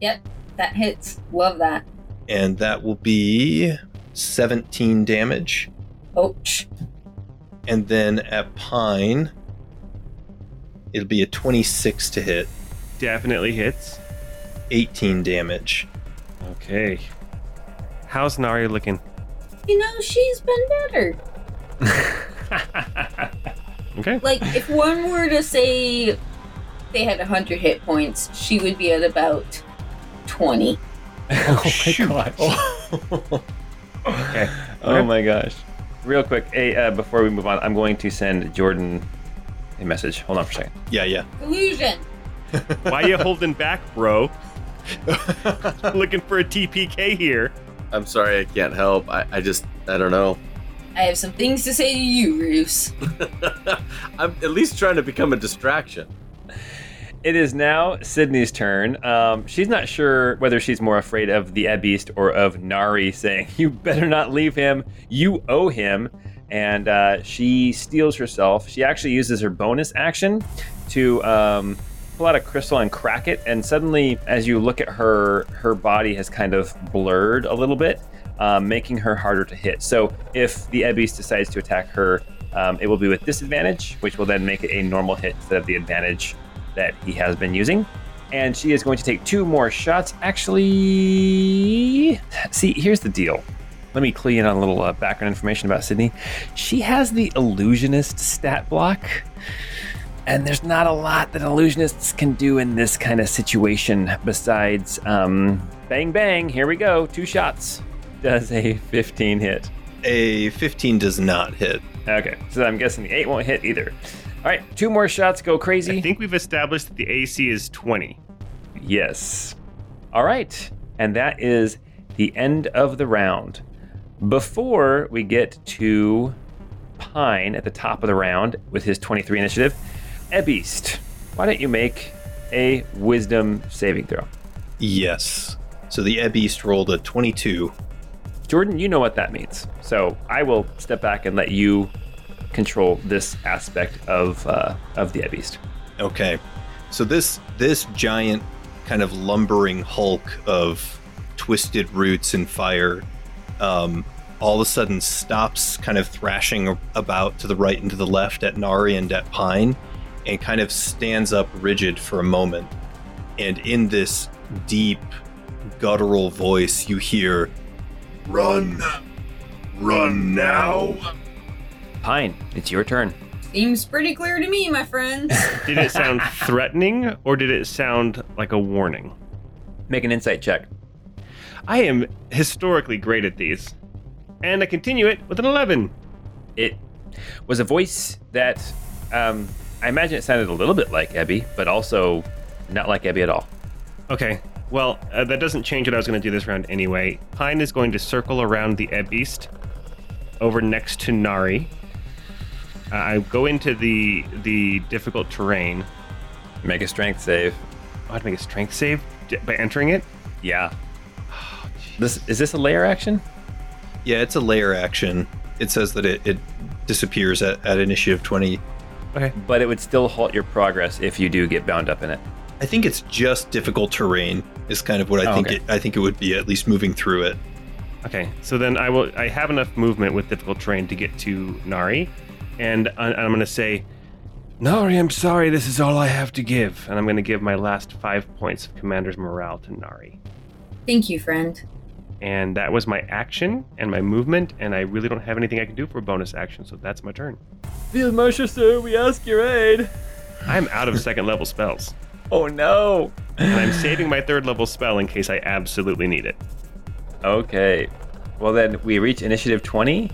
Yep, that hits. Love that. and that will be 17 damage Ouch. and then at Pine it'll be a 26 to hit Definitely hits. 18 damage Okay. How's Nari looking? You know, she's been better. [LAUGHS] Okay. Like, if one were to say they had 100 hit points, she would be at about 20. [LAUGHS] oh my gosh. [LAUGHS] Okay. Oh my gosh. Real quick, hey, uh, before we move on, I'm going to send Jordan a message. Hold on for a second. Yeah, yeah. Illusion! [LAUGHS] Why you holding back, bro? [LAUGHS] Looking for a TPK here. I'm sorry, I can't help. I, I just, I don't know. I have some things to say to you, Roos. [LAUGHS] I'm at least trying to become a distraction. It is now Sydney's turn. Um, she's not sure whether she's more afraid of the Beast or of Nari saying, You better not leave him. You owe him. And uh, she steels herself. She actually uses her bonus action to um, pull out a crystal and crack it. And suddenly, as you look at her, her body has kind of blurred a little bit, um, making her harder to hit. So if the Beast decides to attack her, um, it will be with disadvantage, which will then make it a normal hit instead of the advantage that he has been using. And she is going to take two more shots. Actually, see, here's the deal. Let me clue in on a little uh, background information about Sydney. She has the illusionist stat block. And there's not a lot that illusionists can do in this kind of situation besides um, bang, bang. Here we go. Two shots. Does a 15 hit? A 15 does not hit. Okay, so I'm guessing the 8 won't hit either. All right, two more shots. Go crazy. I think we've established that the AC is 20. Yes. All right. And that is the end of the round. Before we get to Pine at the top of the round with his 23 initiative, Ebeast, why don't you make a wisdom saving throw? Yes. So the Beast rolled a 22. Jordan, you know what that means. So I will step back and let you control this aspect of uh, of the Beast. Okay. So this this giant kind of lumbering hulk of twisted roots and fire um, all of a sudden stops kind of thrashing about to the right and to the left at Nari and at Pine and kind of stands up rigid for a moment. And in this deep, guttural voice, you hear, Run! Run now! Pine, it's your turn. Seems pretty clear to me, my friends. [LAUGHS] Did it sound threatening or did it sound like a warning? Make an insight check. I am historically great at these. And I continue it with an 11. It was a voice that um, I imagine it sounded a little bit like Ebby, but also not like Ebby at all. Okay. Well, uh, that doesn't change what I was going to do this round anyway. Pine is going to circle around the Ebb Beast over next to Nari. Uh, I go into the the difficult terrain. Make a strength save. I have to make a strength save d- by entering it. Yeah. This is this a lair action? Yeah, it's a lair action. It says that it, it disappears at, at initiative 20. Okay. But it would still halt your progress if you do get bound up in it. I think it's just difficult terrain is kind of what I Oh, think okay. it I think it would be at least moving through it. Okay. So then I will. I have enough movement with difficult terrain to get to Nari, and I- I'm going to say, Nari, I'm sorry. This is all I have to give, and I'm going to give my last five points of commander's morale to Nari. Thank you, friend. And that was my action and my movement, and I really don't have anything I can do for a bonus action, so that's my turn. Field Marshal, sir, we ask your aid. I'm out of second level spells, [LAUGHS] Oh no. and I'm saving my third level spell in case I absolutely need it. Okay. Well, then we reach initiative 20,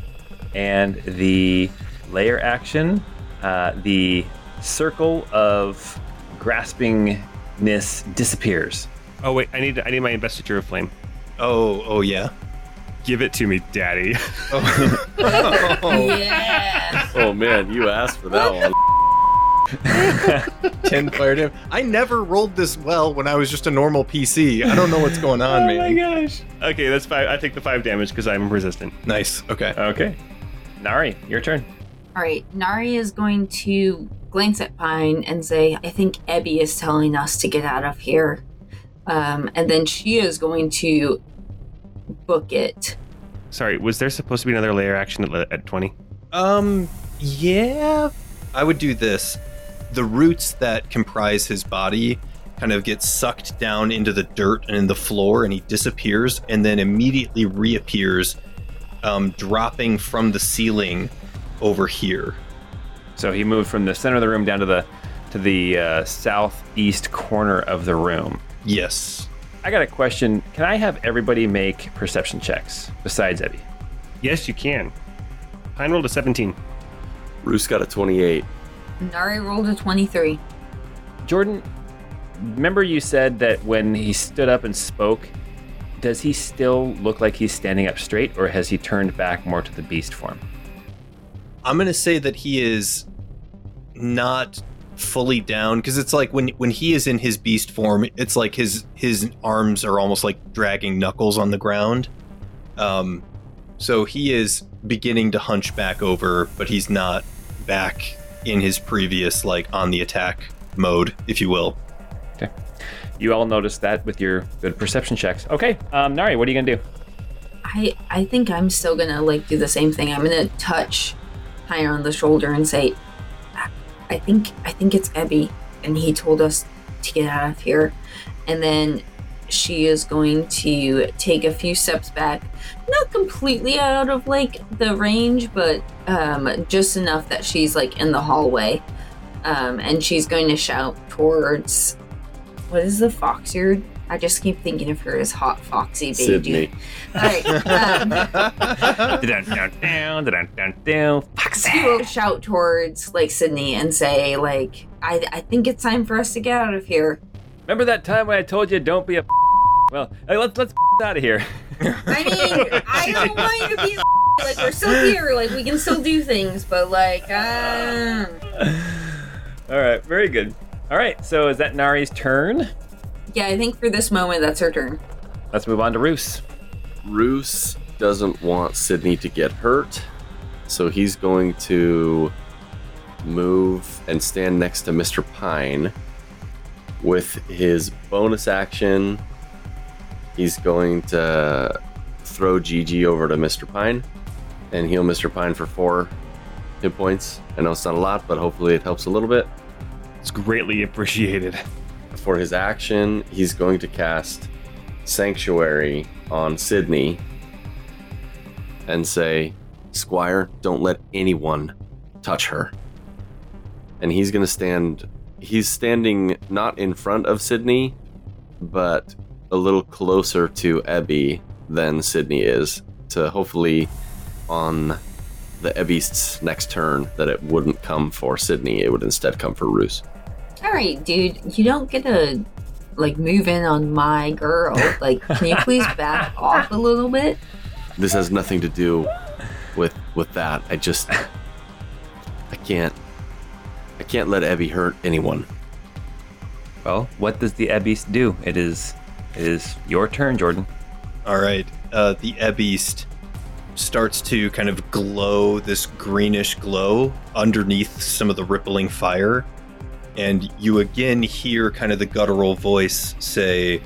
and the lair action, uh, the circle of graspingness disappears. Oh wait, I need I need my investiture of flame. Oh, oh yeah. Give it to me, Daddy. Oh [LAUGHS] Yeah. Oh man, you asked for that one. 10 fire damage. I never rolled this well when I was just a normal PC. I don't know what's going on, [LAUGHS] oh, man. Oh my gosh. Okay, that's five. I take the five damage because I'm resistant. Nice. Okay. Okay. Nari, your turn. All right, Nari is going to glance at Pine and say, I think Ebby is telling us to get out of here. Um, and then she is going to book it. Sorry, was there supposed to be another lair action at, at 20? Um, yeah. I would do this. The roots that comprise his body kind of get sucked down into the dirt and in the floor, and he disappears and then immediately reappears, um, dropping from the ceiling over here. So he moved from the center of the room down to the to the uh, southeast corner of the room. Yes. I got a question. Can I have everybody make perception checks besides Ebby? Yes, you can. Pine rolled a 17. Roos got a 28. Nari rolled a 23. Jordan, remember you said that when he stood up and spoke, does he still look like he's standing up straight or has he turned back more to the beast form? I'm gonna say that he is not fully down because it's like when when he is in his beast form, it's like his his arms are almost like dragging knuckles on the ground. Um, so he is beginning to hunch back over, but he's not back in his previous like on the attack mode, if you will. Okay. You all noticed that with your good perception checks. Okay, um, Nari, what are you gonna do? I I think I'm still gonna like do the same thing. I'm gonna touch Pine on the shoulder and say, "I- think I think it's Ebby, and he told us to get out of here. And then she is going to take a few steps back, not completely out of like the range, but um, just enough that she's like in the hallway. Um, and she's going to shout towards what is the foxy? I just keep thinking of her as hot foxy baby. Sydney. All right. Um, [LAUGHS] Dun, dun, dun, dun, dun, dun. she will shout towards like Sydney and say like I, I think it's time for us to get out of here. Remember that time when I told you don't be a [LAUGHS] well, hey, let's let's [LAUGHS] out of here. I mean, I don't want you to be like we're still here, like we can still do things, but like uh, All right, very good. All right, so is that Nari's turn? Yeah, I think for this moment that's her turn. Let's move on to Roos. Roos doesn't want Sydney to get hurt, so he's going to move and stand next to Mr. Pine. With his bonus action, he's going to throw Gigi over to Mr. Pine and heal Mr. Pine for four hit points. I know it's not a lot, but hopefully it helps a little bit. It's greatly appreciated. For his action, he's going to cast Sanctuary on Sydney and say, Squire, don't let anyone touch her. And he's going to stand, he's standing not in front of Sydney, but a little closer to Ebby than Sydney is, to hopefully on the Ebby's next turn that it wouldn't come for Sydney, it would instead come for Roos. All right, dude, you don't get to like move in on my girl. Like, can you please [LAUGHS] back off a little bit? this has nothing to do with with that. I just I can't I can't let Ebby hurt anyone. Well, what does the Beast do? It is it is your turn, Jordan. All right. Uh, the Ebeast starts to kind of glow this greenish glow underneath some of the rippling fire. And you again hear kind of the guttural voice say,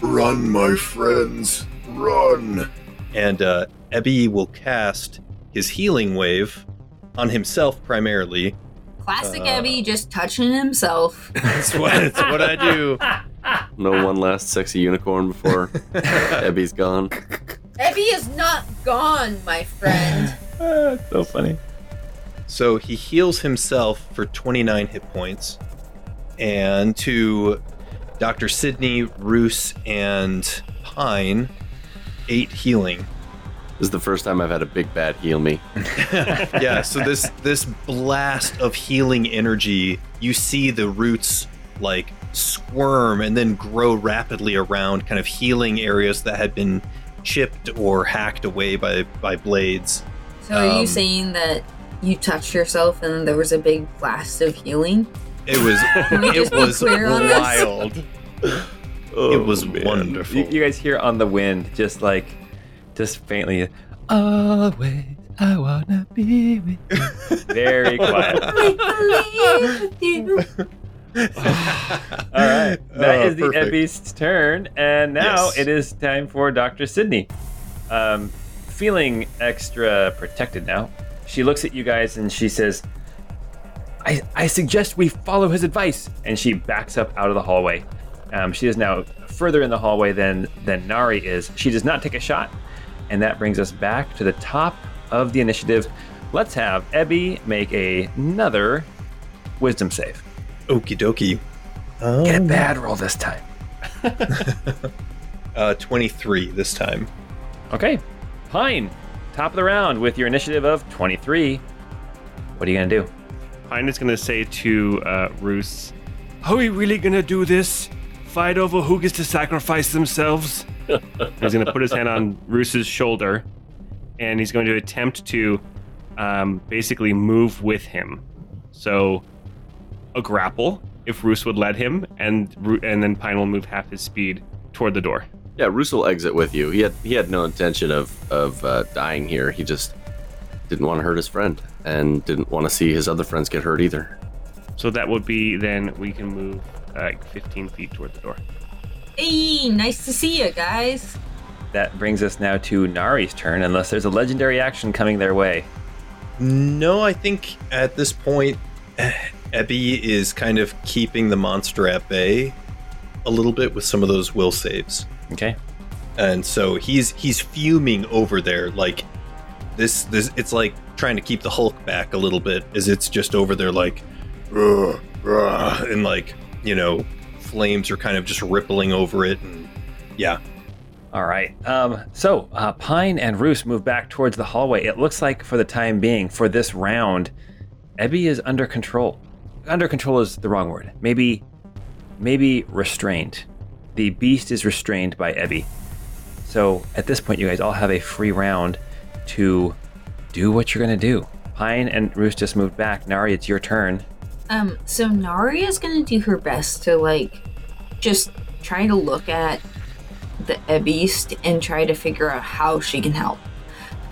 Run, my friends, run. and uh, Ebby will cast his healing wave on himself primarily. Classic Uh. Ebby just touching himself. [LAUGHS] That's what, that's what I do. No one last sexy unicorn before [LAUGHS] Ebby's gone. Ebby is not gone, my friend. Ah, [LAUGHS] so funny. So he heals himself for 29 hit points. And to Dr. Sydney, Roos, and Pine, 8 healing. This is the first time I've had a big bad heal me. [LAUGHS] yeah, so this this blast of healing energy, you see the roots like squirm and then grow rapidly around kind of healing areas that had been chipped or hacked away by by blades. So are you Um, saying that you touched yourself and there was a big blast of healing? It was [LAUGHS] it was clear on this? wild. it was wonderful. You, you guys hear on the wind, just like, just faintly, always I wanna be with you. [LAUGHS] Very quiet. [LAUGHS] Make with you. All right, that Oh, is the perfect. Beast's turn, and now Yes. it is time for Doctor Sydney. Um, feeling extra protected now, she looks at you guys and she says, I, I suggest we follow his advice. And she backs up out of the hallway. Um, she is now further in the hallway than, than Nari is. She does not take a shot. And that brings us back to the top of the initiative. Let's have Ebby make a- another wisdom save. Okie dokie. Um, Get a bad roll this time. [LAUGHS] uh, 23 this time. Okay. Pine, top of the round with your initiative of 23. What are you going to do? Pine is going to say to uh, Roos, Are we really going to do this? Fight over who gets to sacrifice themselves? [LAUGHS] he's going to put his hand on Roos's shoulder and he's going to attempt to um, basically move with him. So, a grapple, if Roos would let him, and and then Pine will move half his speed toward the door. Yeah, Roos will exit with you. He had he had no intention of of uh, dying here. He just didn't want to hurt his friend and didn't want to see his other friends get hurt either. So that would be then we can move uh, like 15 feet toward the door. Hey, nice to see you guys. That brings us now to Nari's turn, unless there's a legendary action coming their way. No, I think at this point, [SIGHS] Ebby is kind of keeping the monster at bay a little bit with some of those will saves. Okay. and so he's he's fuming over there like this this it's like trying to keep the hulk back a little bit as it's just over there like "Ugh, ugh," and like you know flames are kind of just rippling over it and yeah All right. Um, so uh, Pine and Roos move back towards the hallway. It looks like, for the time being, for this round, Ebby is under control. Under control is the wrong word. Maybe, maybe restrained. The beast is restrained by Ebby. So at this point, you guys all have a free round to do what you're gonna do. Pine and Roos just moved back. Nari, it's your turn. Um, so Nari is gonna do her best to like just try to look at the beast and try to figure out how she can help.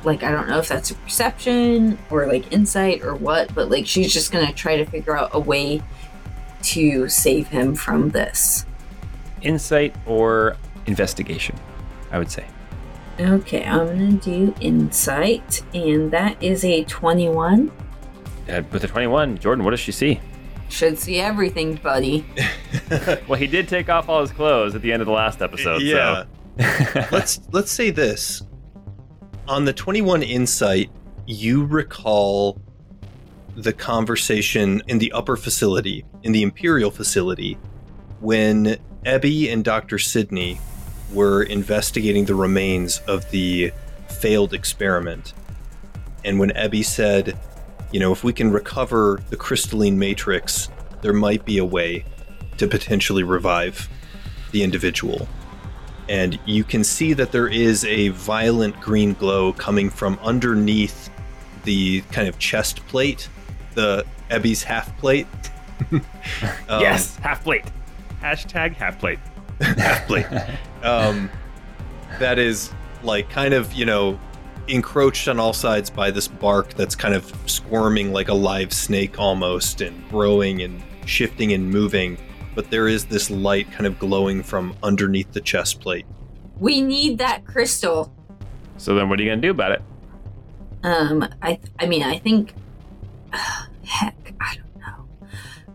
Like I don't know if that's a perception or like insight or what, but like she's just gonna try to figure out a way to save him from this. Insight or investigation, I would say. Okay, I'm gonna do insight, and that is a 21. Uh, with a 21, Jordan, what does she see? Should see everything, buddy. [LAUGHS] Well, he did take off all his clothes at the end of the last episode. yeah So. [LAUGHS] let's let's say this on the 21 insight you recall the conversation in the upper facility in the imperial facility when Ebby and Dr. Sydney were investigating the remains of the failed experiment and when Ebby said you know if we can recover the crystalline matrix there might be a way to potentially revive the individual and you can see that there is a violent green glow coming from underneath the kind of chest plate, the Ebby's half plate. [LAUGHS] Um, yes, half plate. Hashtag half plate. half plate. [LAUGHS] um, that is like kind of you know encroached on all sides by this bark that's kind of squirming like a live snake almost, and growing and shifting and moving. But there is this light kind of glowing from underneath the chest plate. We need that crystal. So then, what are you gonna do about it? Um, I, I mean, I think, heck, I don't know.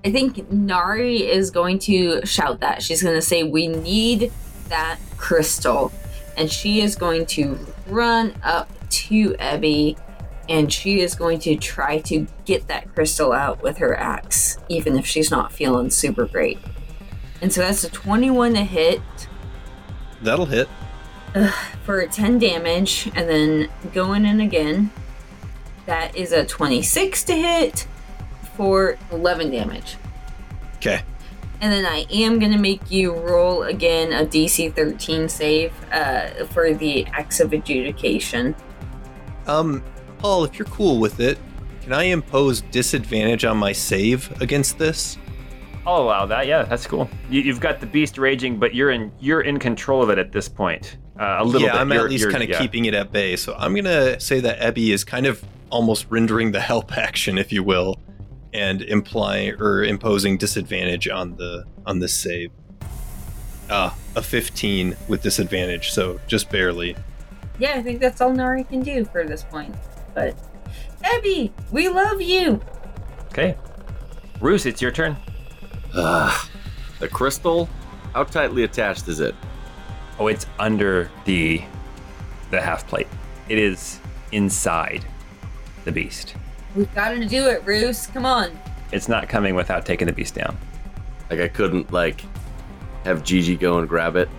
I think Nari is going to shout that. She's going to say, "We need that crystal," and she is going to run up to Ebby, and she is going to try to get that crystal out with her axe, even if she's not feeling super great. And so that's a twenty-one to hit That'll hit. for 10 damage and then going in again that is a 26 to hit for 11 damage Okay. and then i am going to make you roll again a dc 13 save uh, for the acts of adjudication Um, Paul, if you're cool with it, can I impose disadvantage on my save against this? I'll allow that. Yeah, that's cool. You, you've got the beast raging, but you're in you're in control of it at this point. Uh, a little yeah, bit. I'm You're- at least you're- kind of yeah. keeping it at bay. So I'm gonna say that Ebby is kind of almost rendering the help [LAUGHS] action, if you will, and implying or imposing disadvantage on the on this save. Ah, a 15 with disadvantage, so just barely. yeah i think that's all nari can do for this point but Ebby we love you Okay, Roos, it's your turn. Ah, the crystal, how tightly attached is it? Oh, it's under the the half plate. It is inside the beast. We've got to do it Roos. come on It's not coming without taking the beast down. Like I couldn't like have Gigi go and grab it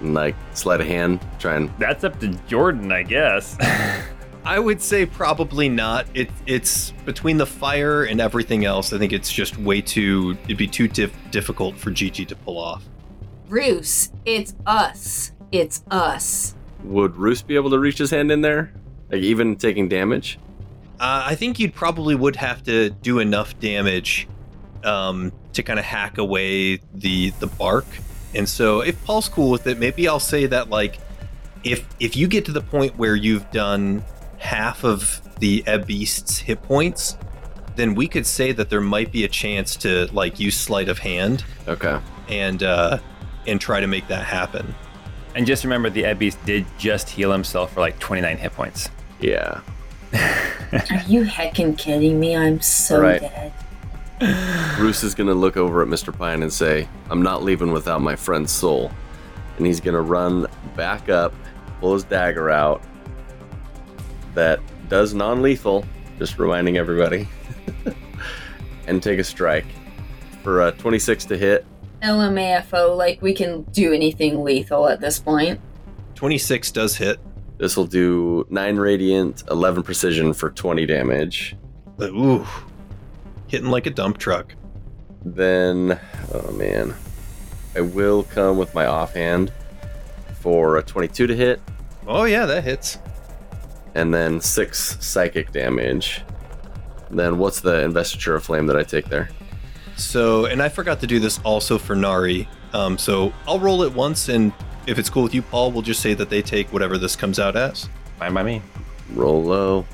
and like sleight of hand, try and That's up to Jordan, I guess. [LAUGHS] I would say probably not. It, it's between the fire and everything else. I think it's just way too. It'd be too dif- difficult for Gigi to pull off. Bruce, it's us. It's us. would Roos be able to reach his hand in there? Like even taking damage? Uh, I think you'd probably would have to do enough damage um, to kind of hack away the the bark. And so, if Paul's cool with it, maybe I'll say that like, if if you get to the point where you've done half of the Ebb Beast's hit points, then we could say that there might be a chance to like use sleight of hand Okay. and uh, and try to make that happen. and just remember, the Ebb Beast did just heal himself for like 29 hit points. Yeah. [LAUGHS] Are you heckin' kidding me? I'm so Right. dead. Bruce is gonna look over at Mr. Pine and say, I'm not leaving without my friend's soul. And he's gonna run back up, pull his dagger out. That does non lethal, just reminding everybody. [LAUGHS] and take a strike. For a 26 to hit, LMAFO, like we can do anything lethal at this point. Twenty six does hit. This will do 9 radiant, 11 precision for 20 damage. Ooh, hitting like a dump truck. Then, oh man, I will come with my offhand for a 22 to hit, Oh yeah, that hits. and then six psychic damage. Then what's the investiture of flame that I take there? So, and I forgot to do this also for Nari. Um, so I'll roll it once, and if it's cool with you, Paul, we'll just say that they take whatever this comes out as. Fine by me. Roll low.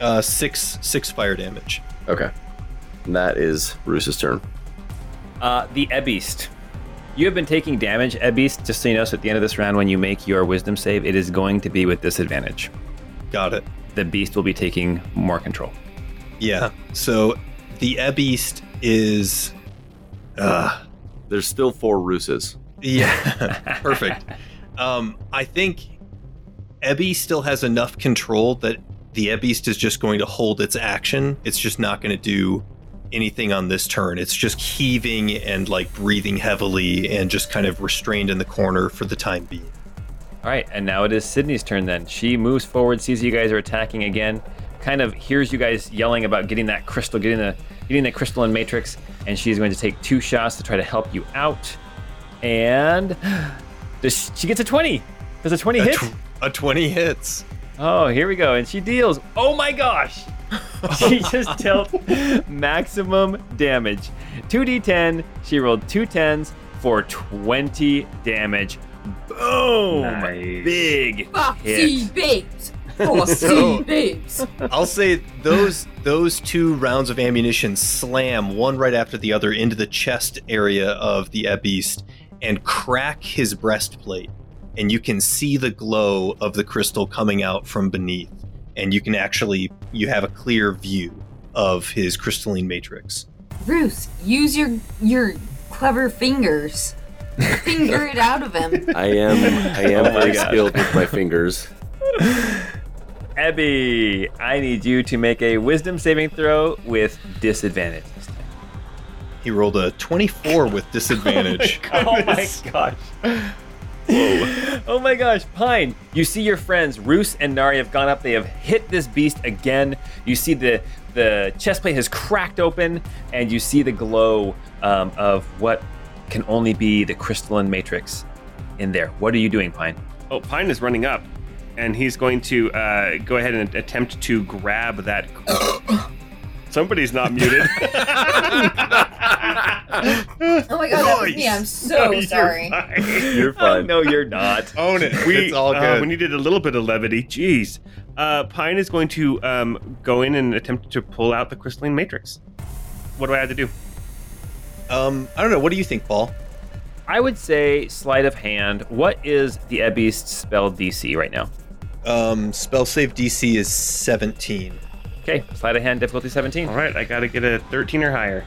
Uh, six six fire damage. Okay. And that is Bruce's turn. Uh, the Ebb Beast. You have been taking damage, Ebb Beast, just so you know. So at the end of this round, when you make your wisdom save, it is going to be with disadvantage. Got it. The beast will be taking more control. Yeah. So the Ebb Beast is. Uh, There's still four Rooses. Yeah. [LAUGHS] perfect. Um, I think Ebby still has enough control that the Ebb Beast is just going to hold its action. It's just not going to do anything on this turn. It's just heaving and like breathing heavily and just kind of restrained in the corner for the time being. All right, and now it is Sydney's turn then. She moves forward, sees you guys are attacking again, kind of hears you guys yelling about getting that crystal, getting the getting the crystalline matrix, and she's going to take two shots to try to help you out. And does she gets a 20. Does a 20 A, hit? tw- a 20 hits. Oh, here we go. And she deals. Oh my gosh. [LAUGHS] she just dealt maximum damage. 2d10. She rolled two 10s for 20 damage. Boom. Nice. Big Foxy hit. babes. [LAUGHS] Foxy So- babes. I'll say those those two rounds of ammunition slam one right after the other into the chest area of the Ebb Beast and crack his breastplate. And you can see the glow of the crystal coming out from beneath. And you can actually you have a clear view of his crystalline matrix. Bruce, use your your clever fingers. [LAUGHS] Finger it out of him. I am I am [LAUGHS] Oh very gosh. skilled with my fingers. Ebby, I need you to make a wisdom saving throw with disadvantage. This time. He rolled a 24 with disadvantage. [LAUGHS] Oh my gosh. Whoa. oh my gosh, Pine, you see your friends Roos and Nari have gone up. They have hit this beast again. You see the the chest plate has cracked open, and you see the glow um, of what can only be the crystalline matrix in there. What are you doing, Pine? Oh, Pine is running up, and he's going to uh, go ahead and attempt to grab that. [COUGHS] [COUGHS] [COUGHS] Somebody's not muted. [LAUGHS] Oh my god, that was me. I'm so You're sorry. fine. You're fine. no, you're not. Own it. We, it's all uh, we needed a little bit of levity. Jeez. Uh, Pine is going to um, go in and attempt to pull out the crystalline matrix. What do I have to do? um, I don't know. What do you think, Paul? I would say sleight of hand. What is the Ebb Beast spell DC right now? Um, spell save DC is 17. Okay, sleight of hand, difficulty 17. All right, I got to get a 13 or higher.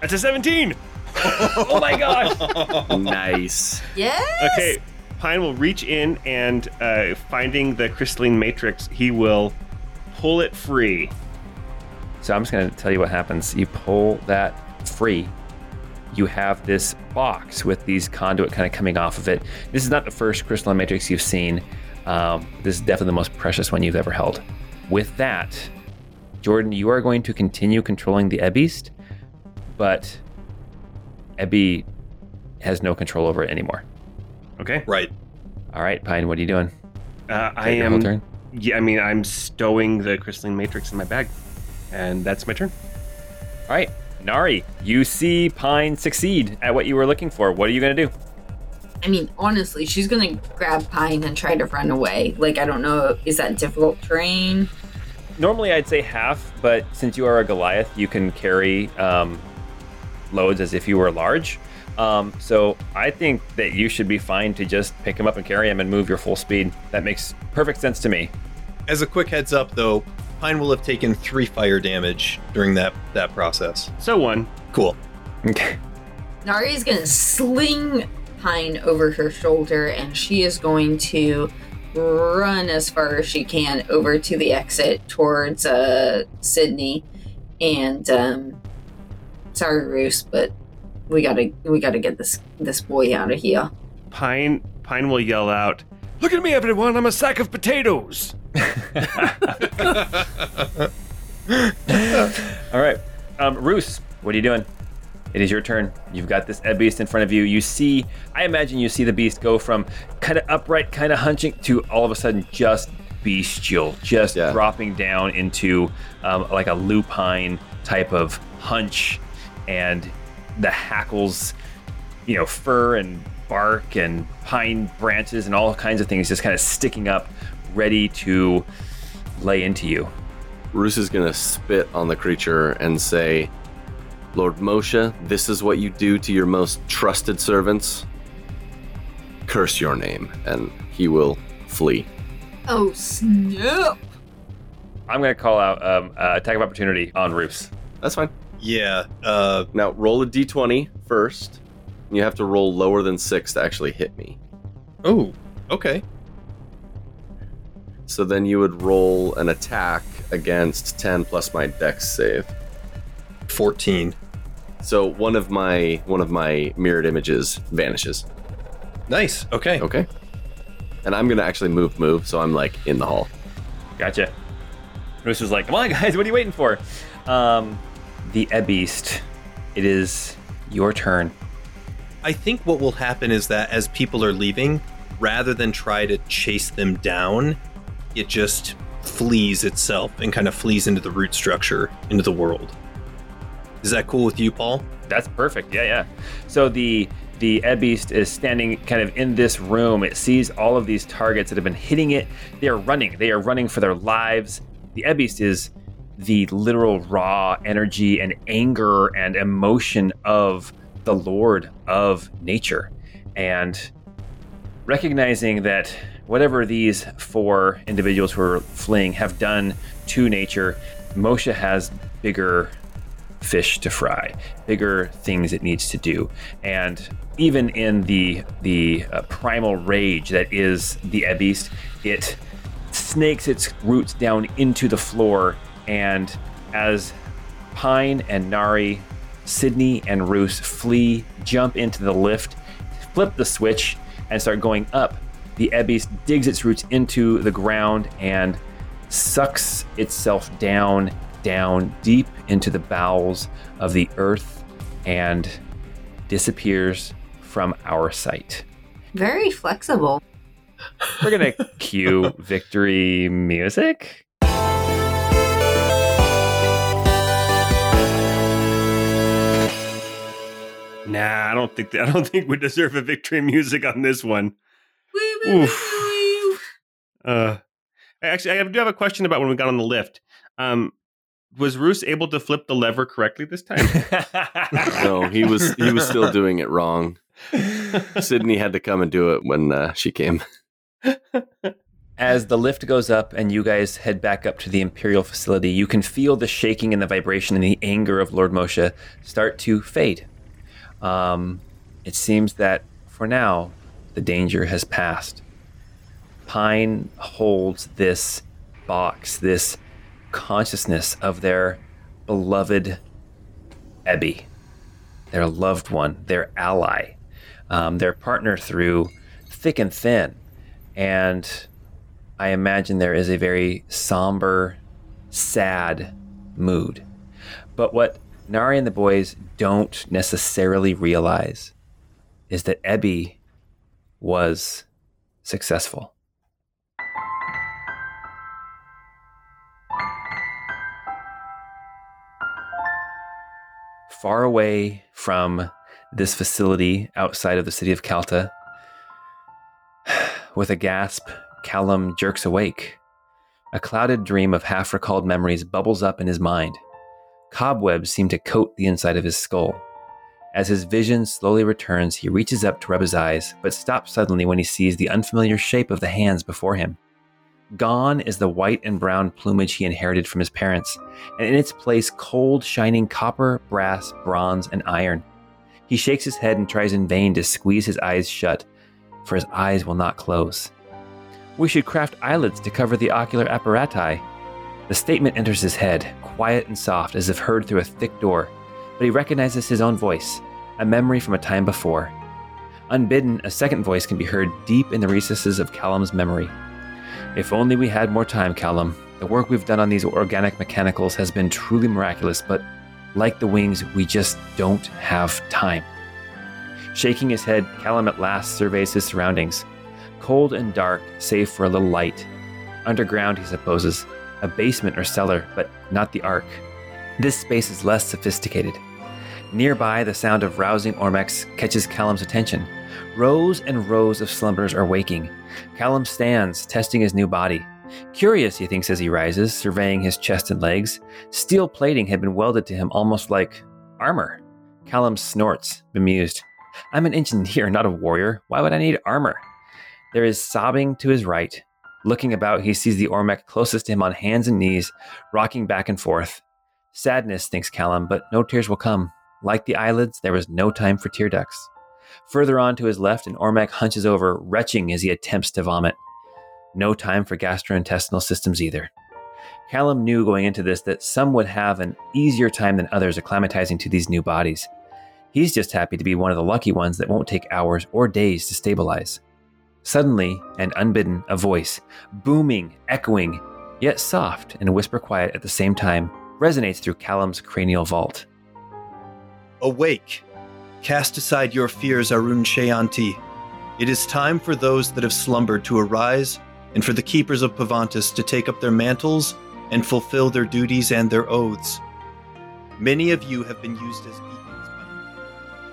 That's a 17. [LAUGHS] Oh my gosh! nice. Yes. Okay, Pine will reach in and uh, finding the crystalline matrix, he will pull it free So I'm just going to tell you what happens. You pull that free. You have this box with these conduit kind of coming off of it. This is not the first crystalline matrix you've seen. Um, this is definitely the most precious one you've ever held. With that, Jordan, you are going to continue controlling the Ebb Beast, but Ebby has no control over it anymore. Okay. Right. All right, Pine, what are you doing? Uh, I Take your whole am. turn? Yeah, I mean, I'm stowing the crystalline matrix in my bag, and that's my turn. All right, Nari, you see Pine succeed at what you were looking for. What are you going to do? I mean, honestly, she's gonna grab Pine and try to run away. Like, I don't know, is that difficult terrain? Normally, I'd say half, but since you are a Goliath, you can carry um, loads as if you were large. Um, so I think that you should be fine to just pick him up and carry him and move your full speed. That makes perfect sense to me. As a quick heads up, though, Pine will have taken three fire damage during that that process. So one. Cool. Okay. [LAUGHS] Nari's gonna sling Pine over her shoulder and she is going to run as far as she can over to the exit towards uh Sydney and um sorry Roos, but we gotta we gotta get this this boy out of here. Pine. Pine will yell out, "Look at me, everyone! I'm a sack of potatoes." [LAUGHS] [LAUGHS] All right. Um, Roos, what are you doing? It is your turn. You've got this Ebb Beast in front of you. You see, I imagine you see the beast go from kind of upright, kind of hunching to all of a sudden just bestial, just Yeah. dropping down into um, like a lupine type of hunch, and the hackles, you know, fur and bark and pine branches and all kinds of things just kind of sticking up, ready to lay into you. Roos is gonna spit on the creature and say, Lord Moshe, this is what you do to your most trusted servants. Curse your name, and he will flee. Oh snap! I'm going to call out um, uh, attack of opportunity on Roos. That's fine. Yeah. Uh, Now roll a d20 first. and You have to roll lower than six to actually hit me. oh. Okay. So then you would roll an attack against 10 plus my dex save. Fourteen. So one of my one of my mirrored images vanishes. Nice. Okay. Okay. And I'm gonna actually move move, so I'm like in the hall. Gotcha. Roos was like, come on, guys, what are you waiting for? Um, the Ebb Beast, it is your turn. I think what will happen is that as people are leaving, rather than try to chase them down, it just flees itself and kind of flees into the root structure, into the world. Is that cool with you, Paul? That's perfect. Yeah, yeah. So the the Ebb Beast is standing kind of in this room. It sees all of these targets that have been hitting it. They are running. They are running for their lives. The Ebb Beast is the literal raw energy and anger and emotion of the Lord of nature. And recognizing that whatever these four individuals who are fleeing have done to nature, Moshe has bigger fish to fry, bigger things it needs to do, and even in the the uh, primal rage that is the Ebb Beast, it snakes its roots down into the floor, and as Pine and Nari, Sydney and Roos flee, jump into the lift, flip the switch, and start going up. The Ebb Beast digs its roots into the ground and sucks itself down, down deep into the bowels of the earth and disappears from our sight. Very flexible. We're gonna [LAUGHS] cue victory music. Nah, I don't think I don't think we deserve a victory music on this one. Oof. Uh, actually, I do have a question about when we got on the lift. Um, was Roos able to flip the lever correctly this time? [LAUGHS] No, he was he was still doing it wrong. Sydney had to come and do it when uh, she came. As the lift goes up and you guys head back up to the Imperial facility, you can feel the shaking and the vibration and the anger of Lord Moshe start to fade. Um, it seems that for now, the danger has passed. Pine holds this box, this consciousness of their beloved Ebby, their loved one, their ally, um, their partner through thick and thin. And I imagine there is a very somber, sad mood. But what Nari and the boys don't necessarily realize is that Ebby was successful. Far away from this facility outside of the city of Calta, [SIGHS] with a gasp, Callum jerks awake. A clouded dream of half recalled memories bubbles up in his mind. Cobwebs seem to coat the inside of his skull. As his vision slowly returns, he reaches up to rub his eyes, but stops suddenly when he sees the unfamiliar shape of the hands before him. Gone is the white and brown plumage he inherited from his parents, and in its place, cold, shining copper, brass, bronze, and iron. He shakes his head and tries in vain to squeeze his eyes shut, for his eyes will not close. We should craft eyelids to cover the ocular apparati. The statement enters his head, quiet and soft, as if heard through a thick door, but he recognizes his own voice, a memory from a time before. Unbidden, a second voice can be heard deep in the recesses of Callum's memory. If only we had more time, Callum. The work we've done on these organic mechanicals has been truly miraculous, but like the wings, we just don't have time. Shaking his head, Callum at last surveys his surroundings. Cold and dark, save for a little light. Underground, he supposes, a basement or cellar, but not the Ark. This space is less sophisticated. Nearby, the sound of rousing Ormex catches Callum's attention. Rows and rows of slumbers are waking. Callum stands, testing his new body. Curious, he thinks as he rises, surveying his chest and legs. Steel plating had been welded to him almost like armor. Callum snorts, bemused. I'm an engineer, not a warrior. Why would I need armor? There is sobbing to his right. Looking about, he sees the Ormec closest to him on hands and knees, rocking back and forth. Sadness, thinks Callum, but no tears will come. Like the eyelids, there was no time for tear ducts. Further on to his left, an Ormec hunches over, retching as he attempts to vomit. No time for gastrointestinal systems either. Callum knew going into this that some would have an easier time than others acclimatizing to these new bodies. He's just happy to be one of the lucky ones that won't take hours or days to stabilize. Suddenly, and unbidden, a voice, booming, echoing, yet soft and whisper quiet at the same time, resonates through Callum's cranial vault. Awake! Cast aside your fears, Arun Shayanti. It is time for those that have slumbered to arise, and for the keepers of Pavantis to take up their mantles and fulfill their duties and their oaths. Many of you have been used as beacons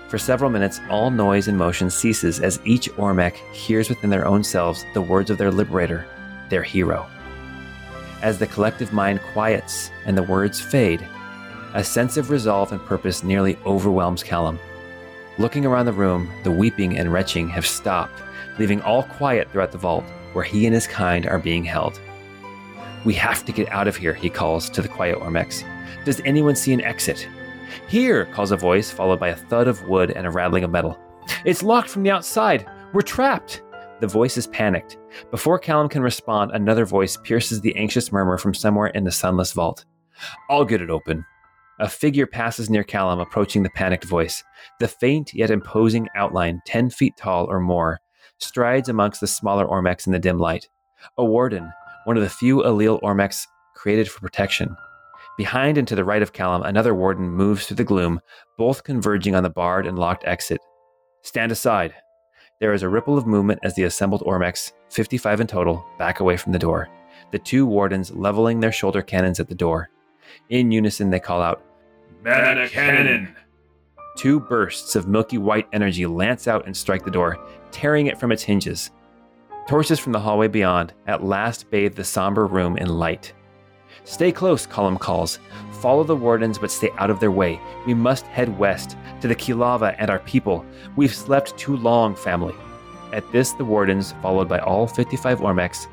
For several minutes, all noise and motion ceases as each Ormec hears within their own selves the words of their liberator, their hero. As the collective mind quiets and the words fade, a sense of resolve and purpose nearly overwhelms Callum. Looking around the room, the weeping and retching have stopped, leaving all quiet throughout the vault where he and his kind are being held. We have to get out of here, he calls to the quiet Ormex. Does anyone see an exit? Here, calls a voice, followed by a thud of wood and a rattling of metal. It's locked from the outside. We're trapped. The voice is panicked. Before Callum can respond, another voice pierces the anxious murmur from somewhere in the sunless vault. I'll get it open. A figure passes near Callum, approaching the panicked voice. The faint yet imposing outline, ten feet tall or more, strides amongst the smaller Ormex in the dim light. A warden, one of the few allele Ormex created for protection. Behind and to the right of Callum, another warden moves through the gloom, both converging on the barred and locked exit. Stand aside. There is a ripple of movement as the assembled Ormex, 55 in total, back away from the door. The two wardens leveling their shoulder cannons at the door. In unison, they call out, Man cannon! Two bursts of milky white energy lance out and strike the door, tearing it from its hinges. Torches from the hallway beyond at last bathe the somber room in light. Stay close, Callum calls. Follow the wardens, but stay out of their way. We must head west to the Kilava and our people. We've slept too long, family. At this, the wardens, followed by all 55 Ormex,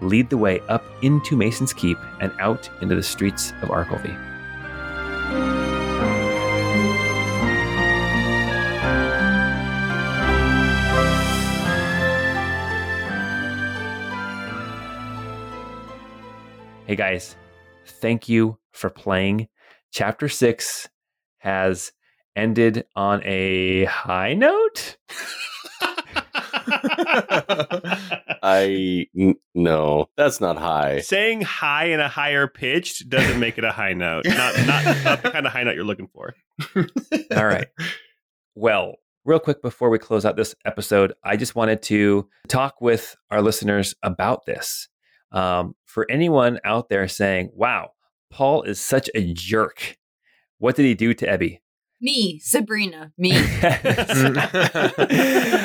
lead the way up into Mason's Keep and out into the streets of Arkelvy. Hey guys, thank you for playing chapter six has ended on a high note. I n- no, that's not high. Saying high in a higher pitch doesn't make it a high note. Not, not, not the kind of high note you're looking for. All right. Well, real quick before we close out this episode, I just wanted to talk with our listeners about this. Um, for anyone out there saying, wow, Paul is such a jerk, what did he do to Ebby? Me, Sabrina, me. [LAUGHS]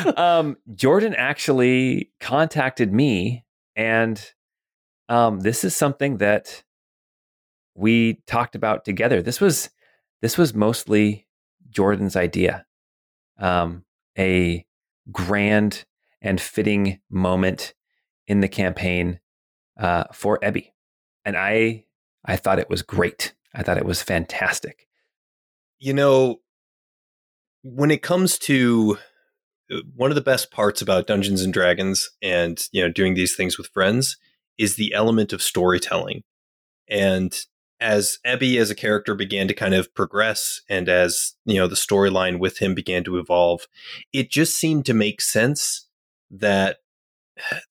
[LAUGHS] um, Jordan actually contacted me, and um, this is something that we talked about together. This was this was mostly Jordan's idea, um, a grand and fitting moment in the campaign uh, for Ebby, and I I thought it was great. I thought it was fantastic. You know, when it comes to uh, one of the best parts about Dungeons and Dragons and, you know, doing these things with friends is the element of storytelling. And as Ebby as a character began to kind of progress and as, you know, the storyline with him began to evolve, it just seemed to make sense that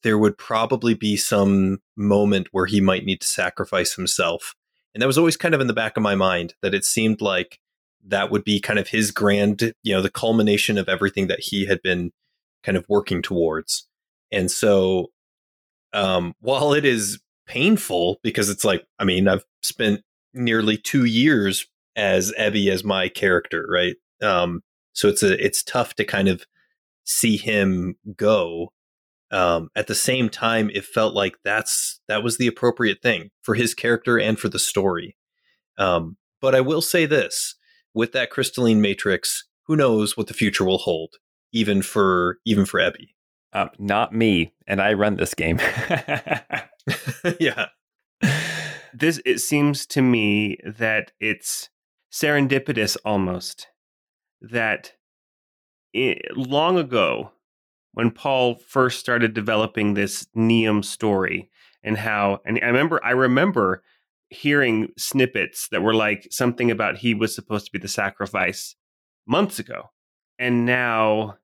there would probably be some moment where he might need to sacrifice himself. And that was always kind of in the back of my mind that it seemed like that would be kind of his grand, you know, the culmination of everything that he had been kind of working towards. And so, um, while it is painful because it's like, I mean, I've spent nearly two years as Ebby as my character, right? Um, so it's a it's tough to kind of see him go. Um, at the same time, it felt like that's that was the appropriate thing for his character and for the story. Um, but I will say this: with that crystalline matrix, who knows what the future will hold, even for even for Ebby. Um, not me, and I run this game. [LAUGHS] [LAUGHS] yeah. This it seems to me that it's serendipitous almost that it, long ago when Paul first started developing this Neum story and how and I remember I remember hearing snippets that were like something about he was supposed to be the sacrifice months ago. And now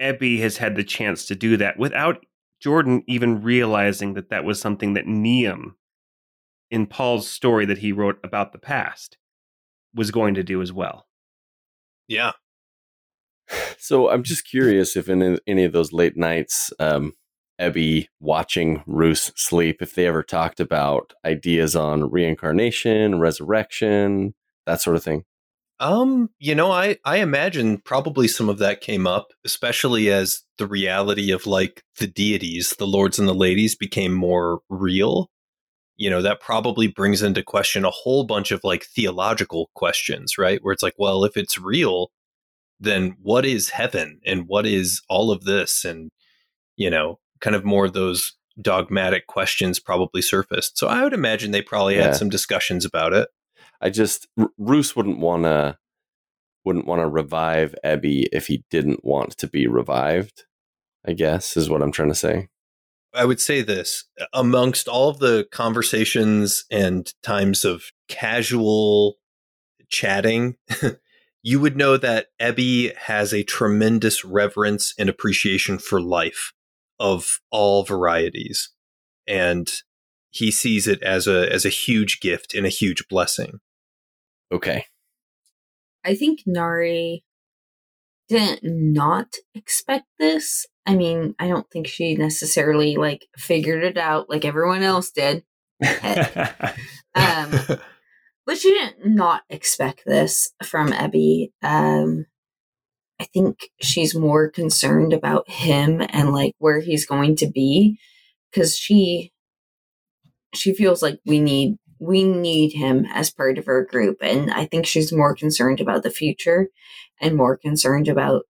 Ebby has had the chance to do that without Jordan even realizing that that was something that Neum in Paul's story that he wrote about the past was going to do as well. Yeah. So I'm just curious if in any of those late nights, um, Ebby watching Roos sleep, if they ever talked about ideas on reincarnation, resurrection, that sort of thing. Um, you know, I I imagine probably some of that came up, especially as the reality of like the deities, the lords and the ladies became more real. You know, that probably brings into question a whole bunch of like theological questions, right? Where it's like, well, if it's real, then what is heaven and what is all of this and you know, kind of more of those dogmatic questions probably surfaced. So I would imagine they probably Yeah. had some discussions about it. I just R- Roos wouldn't want to wouldn't want to revive Ebby if he didn't want to be revived. I guess is what I'm trying to say. I would say this amongst all of the conversations and times of casual chatting, [LAUGHS] you would know that Ebby has a tremendous reverence and appreciation for life of all varieties. And he sees it as a as a huge gift and a huge blessing. Okay. I think Nari didn't not expect this. I mean, I don't think she necessarily like figured it out like everyone else did. [LAUGHS] Um, but she didn't not expect this from Ebby. Um, I think she's more concerned about him and like where he's going to be because she she feels like we need we need him as part of our group and I think she's more concerned about the future and more concerned about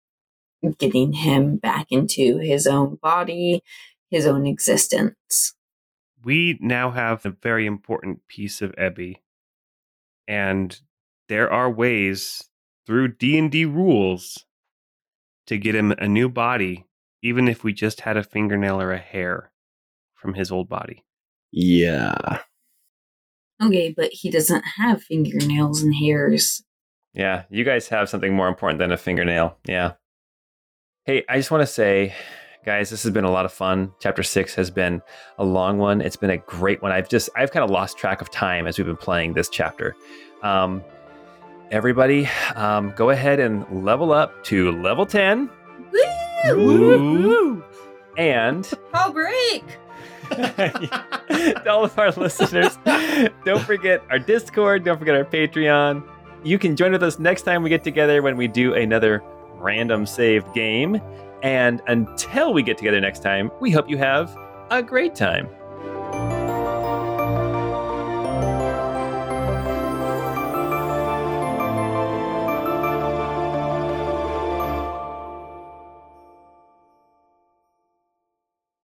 getting him back into his own body, his own existence. we now have a very important piece of Ebby, and there are ways through D and D rules to get him a new body, even if we just had a fingernail or a hair from his old body. Yeah. Okay, but he doesn't have fingernails and hairs. Yeah, you guys have something more important than a fingernail. Yeah. Hey, I just want to say, guys, this has been a lot of fun. Chapter six has been a long one. It's been a great one. I've just, I've kind of lost track of time as we've been playing this chapter. Um, everybody, um, go ahead and level up to level 10. Woo! And Paul break! to [LAUGHS] all of our listeners, don't forget our Discord, don't forget our Patreon. You can join with us next time we get together when we do another random saved game. And until we get together next time, we hope you have a great time.